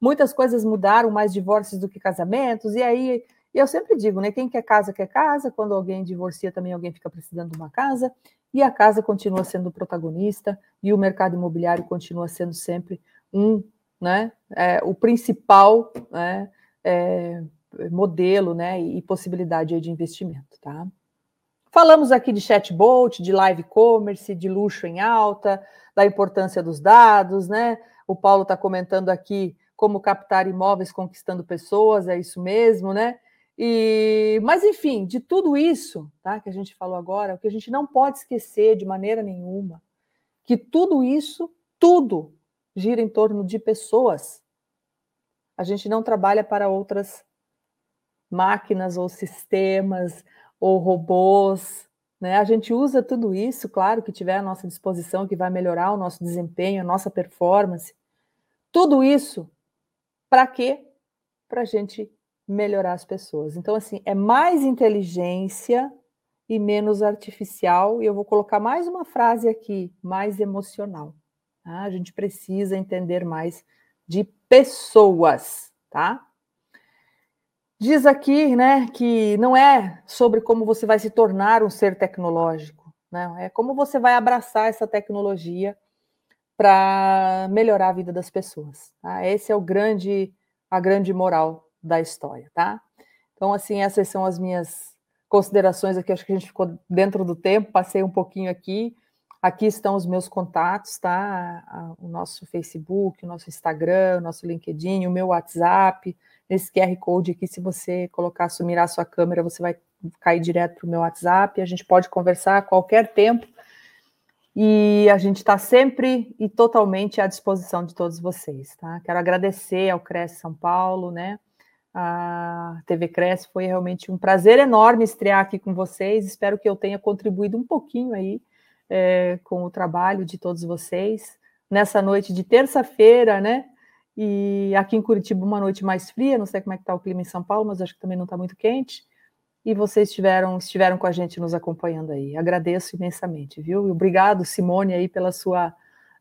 Speaker 2: muitas coisas mudaram, mais divórcios do que casamentos. E aí, eu sempre digo, né? Quem quer casa, quer casa. Quando alguém divorcia, também alguém fica precisando de uma casa. E a casa continua sendo o protagonista e o mercado imobiliário continua sendo sempre um, né? É, o principal, né? é, modelo né, e possibilidade de investimento. Tá? Falamos aqui de chatbot, de live commerce, de luxo em alta, da importância dos dados, né? O Paulo está comentando aqui como captar imóveis conquistando pessoas, é isso mesmo, né? E, mas enfim, de tudo isso, tá, que a gente falou agora, o que a gente não pode esquecer de maneira nenhuma, que tudo isso, tudo gira em torno de pessoas. A gente não trabalha para outras máquinas ou sistemas ou robôs. Né? A gente usa tudo isso, claro, que tiver à nossa disposição, que vai melhorar o nosso desempenho, a nossa performance. Tudo isso para quê? Para a gente melhorar as pessoas. Então, assim, é mais inteligência e menos artificial. E eu vou colocar mais uma frase aqui, mais emocional. Tá? A gente precisa entender mais de pessoas, tá? Diz aqui, né, que não é sobre como você vai se tornar um ser tecnológico, não, é como você vai abraçar essa tecnologia para melhorar a vida das pessoas. Tá? Esse é o grande, a grande moral da história, tá? Então, assim, essas são as minhas considerações aqui. Acho que a gente ficou dentro do tempo, passei um pouquinho aqui. Aqui estão os meus contatos, tá? O nosso Facebook, o nosso Instagram, o nosso LinkedIn, o meu WhatsApp. Nesse QR Code aqui, se você colocar, mirar a sua câmera, você vai cair direto para o meu WhatsApp. A gente pode conversar a qualquer tempo. E a gente está sempre e totalmente à disposição de todos vocês, tá? Quero agradecer ao Cresce São Paulo, né? A TV Cresce foi realmente um prazer enorme estrear aqui com vocês. Espero que eu tenha contribuído um pouquinho aí é, com o trabalho de todos vocês. Nessa noite de terça-feira, né? E aqui em Curitiba, uma noite mais fria, não sei como é que está o clima em São Paulo, mas acho que também não está muito quente. E vocês estiveram, estiveram com a gente nos acompanhando aí. Agradeço imensamente, viu? E obrigado, Simone, aí, pela sua,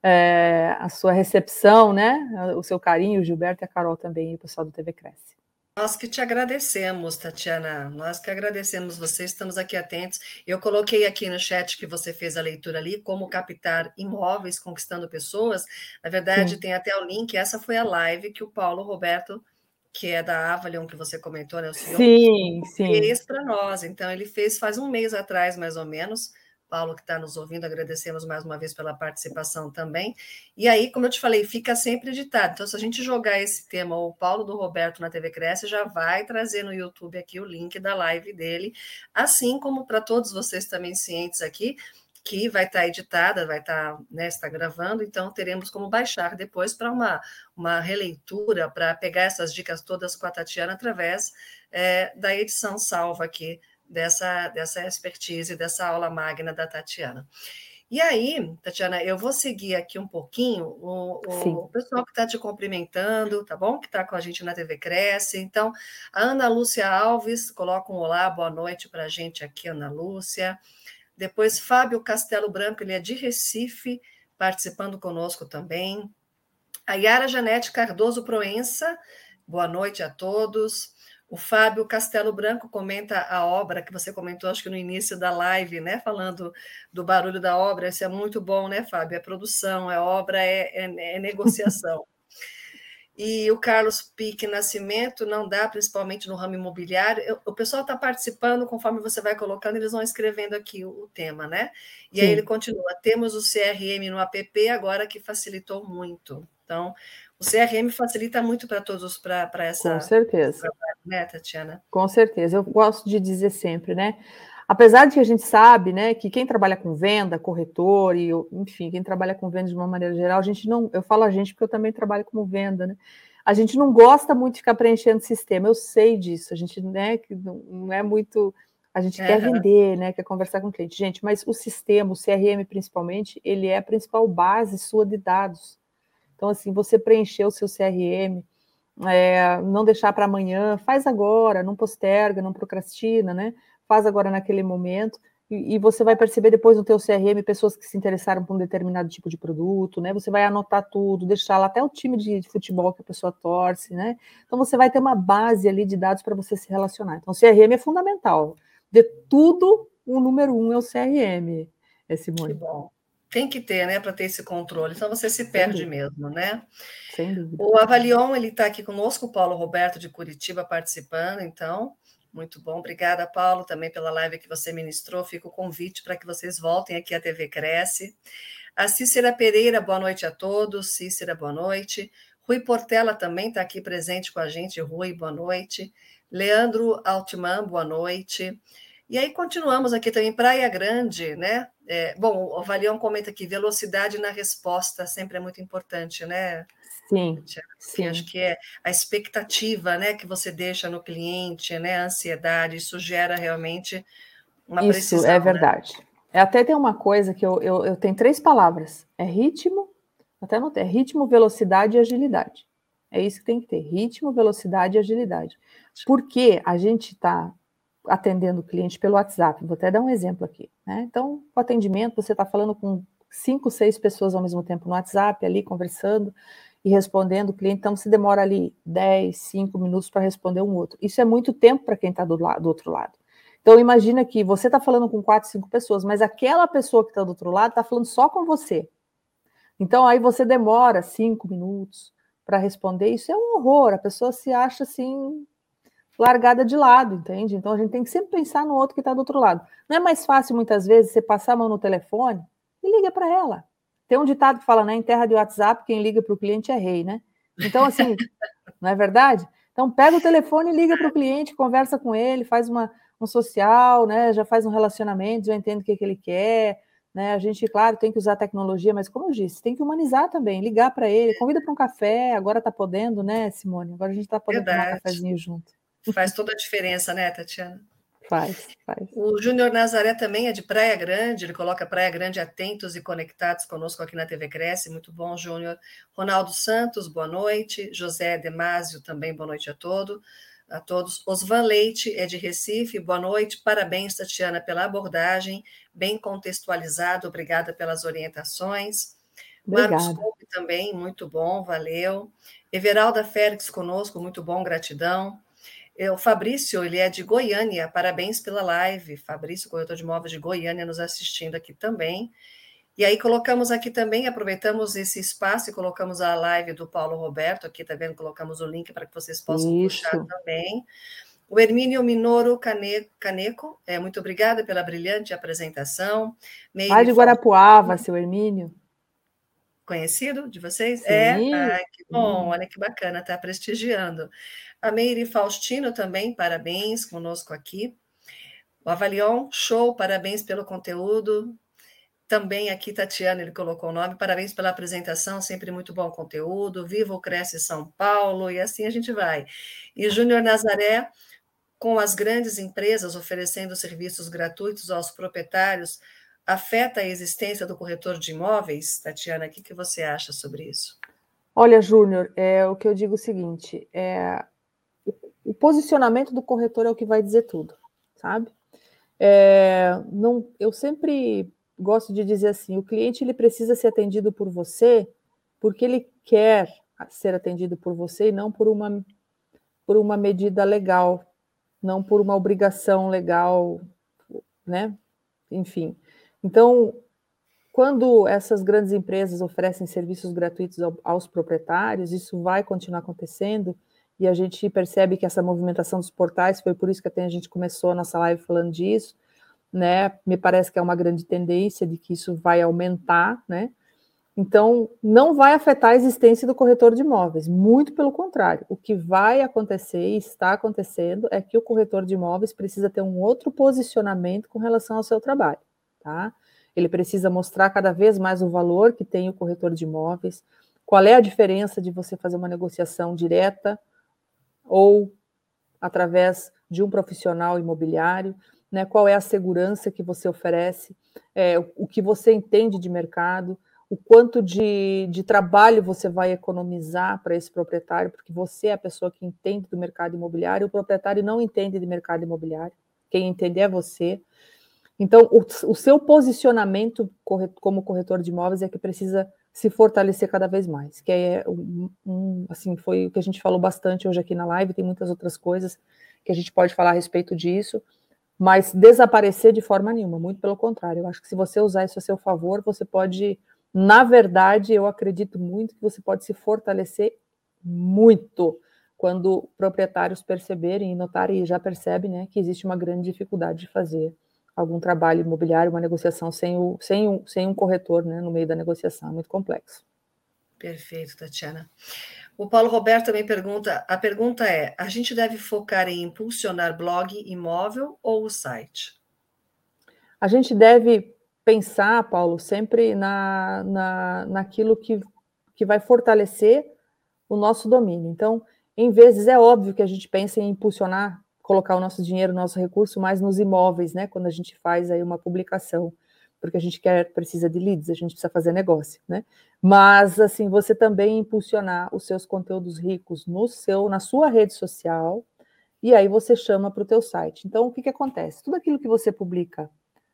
Speaker 2: é, a sua recepção, né? O seu carinho, o Gilberto e a Carol também, e o pessoal do TV Cresce.
Speaker 3: Nós que te agradecemos, Tatiana. Nós que agradecemos você, estamos aqui atentos. Eu coloquei aqui no chat que você fez a leitura ali, como captar imóveis conquistando pessoas. Na verdade, sim. tem até o link. Essa foi a live que o Paulo Roberto, que é da Avalion, que você comentou, né? O senhor,
Speaker 2: sim, sim.
Speaker 3: fez para nós. Então, ele fez faz um mês atrás, mais ou menos. Paulo, que está nos ouvindo, agradecemos mais uma vez pela participação também. E aí, como eu te falei, fica sempre editado. Então, se a gente jogar esse tema, o Paulo do Roberto na TV Cresce, já vai trazer no YouTube aqui o link da live dele, assim como para todos vocês também cientes aqui, que vai estar tá editada, vai estar, tá, né, está gravando, então teremos como baixar depois para uma, uma releitura, para pegar essas dicas todas com a Tatiana através é, da edição salva aqui dessa, dessa expertise, dessa aula magna da Tatiana. E aí, Tatiana, eu vou seguir aqui um pouquinho o, o pessoal que está te cumprimentando, tá bom? Que está com a gente na TV Cresce. Então, a Ana Lúcia Alves, coloca um olá, boa noite para a gente aqui, Ana Lúcia. Depois, Fábio Castelo Branco, ele é de Recife, participando conosco também. A Yara Janete Cardoso Proença, boa noite a todos O Fábio Castelo Branco comenta a obra que você comentou, acho que no início da live, né? Falando do barulho da obra. Isso é muito bom, né, Fábio? É produção, é obra, é, é, é negociação. e o Carlos Pique Nascimento não dá, principalmente no ramo imobiliário. O pessoal está participando, conforme você vai colocando, eles vão escrevendo aqui o, o tema, né? E Sim. aí ele continua: temos o CRM no app agora que facilitou muito. Então, o CRM facilita muito para todos, para essa.
Speaker 2: Com certeza.
Speaker 3: né, Tatiana?
Speaker 2: Com certeza. Eu gosto de dizer sempre, né? Apesar de que a gente sabe, né, que quem trabalha com venda, corretor e, enfim, quem trabalha com venda de uma maneira geral, a gente não, eu falo a gente porque eu também trabalho como venda, né? A gente não gosta muito de ficar preenchendo sistema. Eu sei disso. A gente, né, que não é muito, a gente quer vender, né, quer conversar com o cliente. Gente, mas o sistema, o CRM principalmente, ele é a principal base sua de dados. Então, assim, você preencher o seu CRM, é, não deixar para amanhã, faz agora, não posterga, não procrastina, né? Faz agora naquele momento, e, você vai perceber depois no teu CRM pessoas que se interessaram por um determinado tipo de produto, né? Você vai anotar tudo, deixar lá até o time de, de futebol que a pessoa torce, né? Então você vai ter uma base ali de dados para você se relacionar. Então, o CRM é fundamental. De tudo, o número um é o CRM, é Simone.
Speaker 3: Que bom tem que ter, né, para ter esse controle. Então você se perde mesmo, né?
Speaker 2: Sem dúvida.
Speaker 3: O Avalion, ele está aqui conosco, o Paulo Roberto de Curitiba participando, então, muito bom. Obrigada, Paulo, também pela live que você ministrou. Fica o convite para que vocês voltem aqui à TV Cresce. A Cícera Pereira, boa noite a todos. Cícera, boa noite. Rui Portela também está aqui presente com a gente. Rui, boa noite. Leandro Altman, boa noite. E aí continuamos aqui também, Praia Grande, né? É, bom, o Valião comenta aqui, velocidade na resposta sempre é muito importante, né?
Speaker 2: Sim, sim.
Speaker 3: Acho que é a expectativa né, que você deixa no cliente, né? A ansiedade, isso gera realmente uma
Speaker 2: isso
Speaker 3: precisão.
Speaker 2: Isso é né? verdade. Né? Até tem uma coisa que eu, eu, eu tenho três palavras: é ritmo, até não tem, é ritmo, velocidade e agilidade. É isso que tem que ter: ritmo, velocidade e agilidade. Porque a gente está atendendo o cliente pelo WhatsApp. Vou até dar um exemplo aqui. Né? Então, o atendimento, você está falando com cinco, seis pessoas ao mesmo tempo no WhatsApp, ali conversando e respondendo o cliente. Então, você demora ali 10, 5 minutos para responder um outro. Isso é muito tempo para quem está do, do outro lado. Então, imagina que você está falando com quatro, cinco pessoas, mas aquela pessoa que está do outro lado está falando só com você. Então, aí você demora cinco minutos para responder. Isso é um horror. A pessoa se acha assim largada de lado, entende? Então a gente tem que sempre pensar no outro que está do outro lado. Não é mais fácil, muitas vezes, você passar a mão no telefone e liga para ela. Tem um ditado que fala, né? Em terra de WhatsApp, quem liga para o cliente é rei, né? Então, assim, não é verdade? Então, pega o telefone e liga para o cliente, conversa com ele, faz uma, um social, né? Já faz um relacionamento, já entende o que, que ele quer. Né? A gente, claro, tem que usar tecnologia, mas como eu disse, tem que humanizar também, ligar para ele, convida para um café, agora está podendo, né, Simone? Agora a gente está podendo Verdade. tomar um cafezinho junto.
Speaker 3: Faz toda a diferença, né, Tatiana?
Speaker 2: Faz, faz.
Speaker 3: O Júnior Nazaré também é de Praia Grande, ele coloca Praia Grande atentos e conectados conosco aqui na TV Cresce, muito bom, Júnior. Ronaldo Santos, boa noite. José Demásio também, boa noite a todos. A todos. Osvan Leite é de Recife, boa noite. Parabéns, Tatiana, pela abordagem, bem contextualizado, obrigada pelas orientações. Obrigada. Marcos Coupe também, muito bom, valeu. Everalda Félix conosco, muito bom, gratidão. É, o Fabrício, ele é de Goiânia, parabéns pela live. Fabrício, corretor de imóveis de Goiânia, nos assistindo aqui também. E aí colocamos aqui também, aproveitamos esse espaço e colocamos a live do Paulo Roberto, aqui tá vendo, colocamos o link para que vocês possam Isso. puxar também. O Hermínio Minoro Caneco, é, muito obrigada pela brilhante apresentação.
Speaker 2: Vai de Guarapuava, seu Hermínio.
Speaker 3: Conhecido de vocês? É? Sim. É? Ai, que bom, olha que bacana, está prestigiando. A Meire Faustino também, parabéns conosco aqui. O Avalion, show, parabéns pelo conteúdo. Também aqui, Tatiana, ele colocou o nome, parabéns pela apresentação, sempre muito bom conteúdo. Viva o Cresce São Paulo, e assim a gente vai. E Júnior Nazaré, com as grandes empresas oferecendo serviços gratuitos aos proprietários, afeta a existência do corretor de imóveis? Tatiana, o que, que você acha sobre isso?
Speaker 2: Olha, Júnior, é, o que eu digo é o seguinte: é, o posicionamento do corretor é o que vai dizer tudo, sabe? É, não, eu sempre gosto de dizer assim: o cliente ele precisa ser atendido por você porque ele quer ser atendido por você e não por uma por uma medida legal, não por uma obrigação legal, né? Enfim. Então, quando essas grandes empresas oferecem serviços gratuitos aos proprietários, isso vai continuar acontecendo, e a gente percebe que essa movimentação dos portais, foi por isso que até a gente começou a nossa live falando disso, né? Me parece que é uma grande tendência de que isso vai aumentar, né? Então, não vai afetar a existência do corretor de imóveis, muito pelo contrário. O que vai acontecer e está acontecendo é que o corretor de imóveis precisa ter um outro posicionamento com relação ao seu trabalho, tá? Ele precisa mostrar cada vez mais o valor que tem o corretor de imóveis, qual é a diferença de você fazer uma negociação direta ou através de um profissional imobiliário, né? Qual é a segurança que você oferece, é, o que você entende de mercado o quanto de, de trabalho você vai economizar para esse proprietário, porque você é a pessoa que entende do mercado imobiliário, o proprietário não entende de mercado imobiliário, quem entende é você. Então, o, o seu posicionamento como corretor de imóveis é que precisa se fortalecer cada vez mais, que é um, assim foi o que a gente falou bastante hoje aqui na live, tem muitas outras coisas que a gente pode falar a respeito disso, mas desaparecer de forma nenhuma, muito pelo contrário. Eu acho que se você usar isso a seu favor, você pode na verdade, eu acredito muito que você pode se fortalecer muito quando proprietários perceberem e notarem, e já percebem, né, que existe uma grande dificuldade de fazer algum trabalho imobiliário, uma negociação sem, o, sem, um, sem um corretor né, no meio da negociação, é muito complexo.
Speaker 3: Perfeito, Tatiana. O Paulo Roberto também pergunta: a pergunta é: a gente deve focar em impulsionar blog imóvel ou o site?
Speaker 2: A gente deve pensar, Paulo, sempre na, na, naquilo que, que vai fortalecer o nosso domínio. Então, em vezes, é óbvio que a gente pensa em impulsionar, colocar o nosso dinheiro, o nosso recurso mais nos imóveis, né? Quando a gente faz aí uma publicação, porque a gente quer, precisa de leads, a gente precisa fazer negócio, né? Mas, assim, você também impulsionar os seus conteúdos ricos no seu, na sua rede social, e aí você chama para o teu site. Então, o que, que acontece? Tudo aquilo que você publica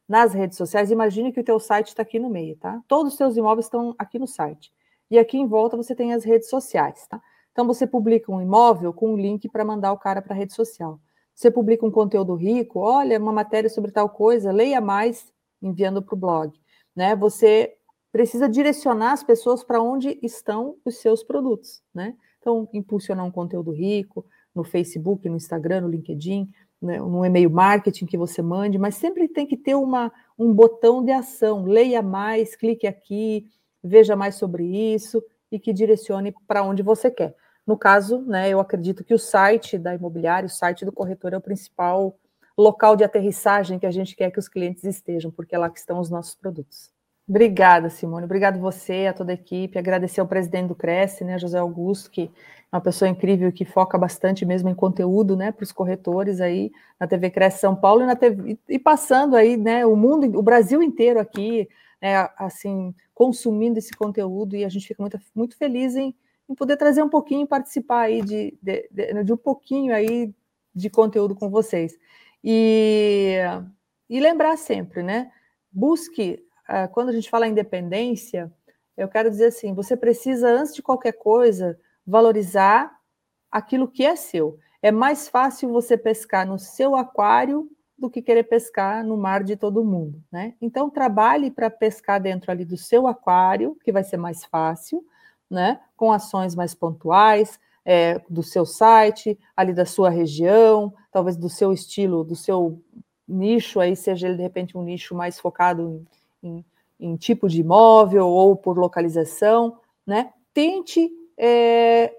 Speaker 2: nas redes sociais, imagine que o teu site está aqui no meio, tá? Todos os teus imóveis estão aqui no site. E aqui em volta você tem as redes sociais, tá? Então você publica um imóvel com um link para mandar o cara para a rede social. Você publica um conteúdo rico, olha, uma matéria sobre tal coisa, leia mais enviando para o blog, né? Você precisa direcionar as pessoas para onde estão os seus produtos, né? Então, impulsionar um conteúdo rico no Facebook, no Instagram, no LinkedIn, né, no e-mail marketing que você mande, mas sempre tem que ter uma, um botão de ação. Leia mais, clique aqui, veja mais sobre isso e que direcione para onde você quer. No caso, né, eu acredito que o site da imobiliária, o site do corretor é o principal local de aterrissagem que a gente quer que os clientes estejam, porque é lá que estão os nossos produtos. Obrigada, Simone. Obrigado você, a toda a equipe. Agradecer ao presidente do Cresce, né, José Augusto, que é uma pessoa incrível que foca bastante mesmo em conteúdo, né, para os corretores aí na TV Cresce São Paulo e na TV e passando aí, né, o mundo, o Brasil inteiro aqui, né, assim, consumindo esse conteúdo e a gente fica muito, muito feliz em, poder trazer um pouquinho, participar aí de, de, de, de um pouquinho aí de conteúdo com vocês. E, e lembrar sempre, né, busque ah, quando a gente fala independência, eu quero dizer assim: você precisa, antes de qualquer coisa, valorizar aquilo que é seu. É mais fácil você pescar no seu aquário do que querer pescar no mar de todo mundo, né? Então trabalhe para pescar dentro ali do seu aquário, que vai ser mais fácil, né? Com ações mais pontuais, é, do seu site, ali da sua região, talvez do seu estilo, do seu nicho aí, seja ele de repente um nicho mais focado em, em tipo de imóvel ou por localização, né? Tente é,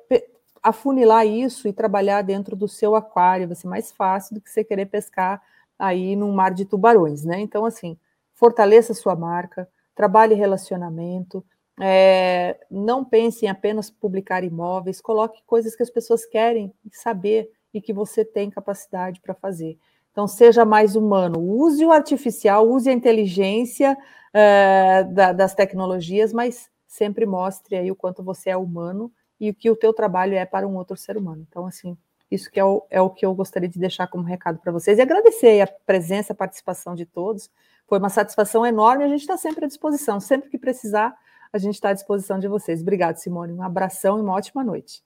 Speaker 2: afunilar isso e trabalhar dentro do seu aquário, vai ser mais fácil do que você querer pescar aí num mar de tubarões, né? Então, assim, fortaleça sua marca, trabalhe relacionamento, é, não pense em apenas publicar imóveis, coloque coisas que as pessoas querem saber e que você tem capacidade para fazer. Então, seja mais humano, use o artificial, use a inteligência uh, da, das tecnologias, mas sempre mostre aí o quanto você é humano e o que o teu trabalho é para um outro ser humano. Então, assim, isso que é o, é o que eu gostaria de deixar como recado para vocês e agradecer a presença, a participação de todos. Foi uma satisfação enorme, a gente está sempre à disposição. Sempre que precisar, a gente está à disposição de vocês. Obrigado, Simone. Um abração e uma ótima noite.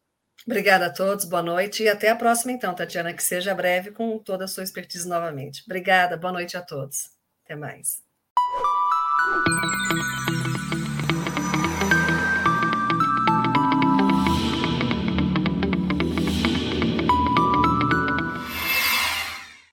Speaker 3: Obrigada a todos, boa noite e até a próxima, então, Tatiana, que seja breve com toda a sua expertise novamente. Obrigada, boa noite a todos. Até mais.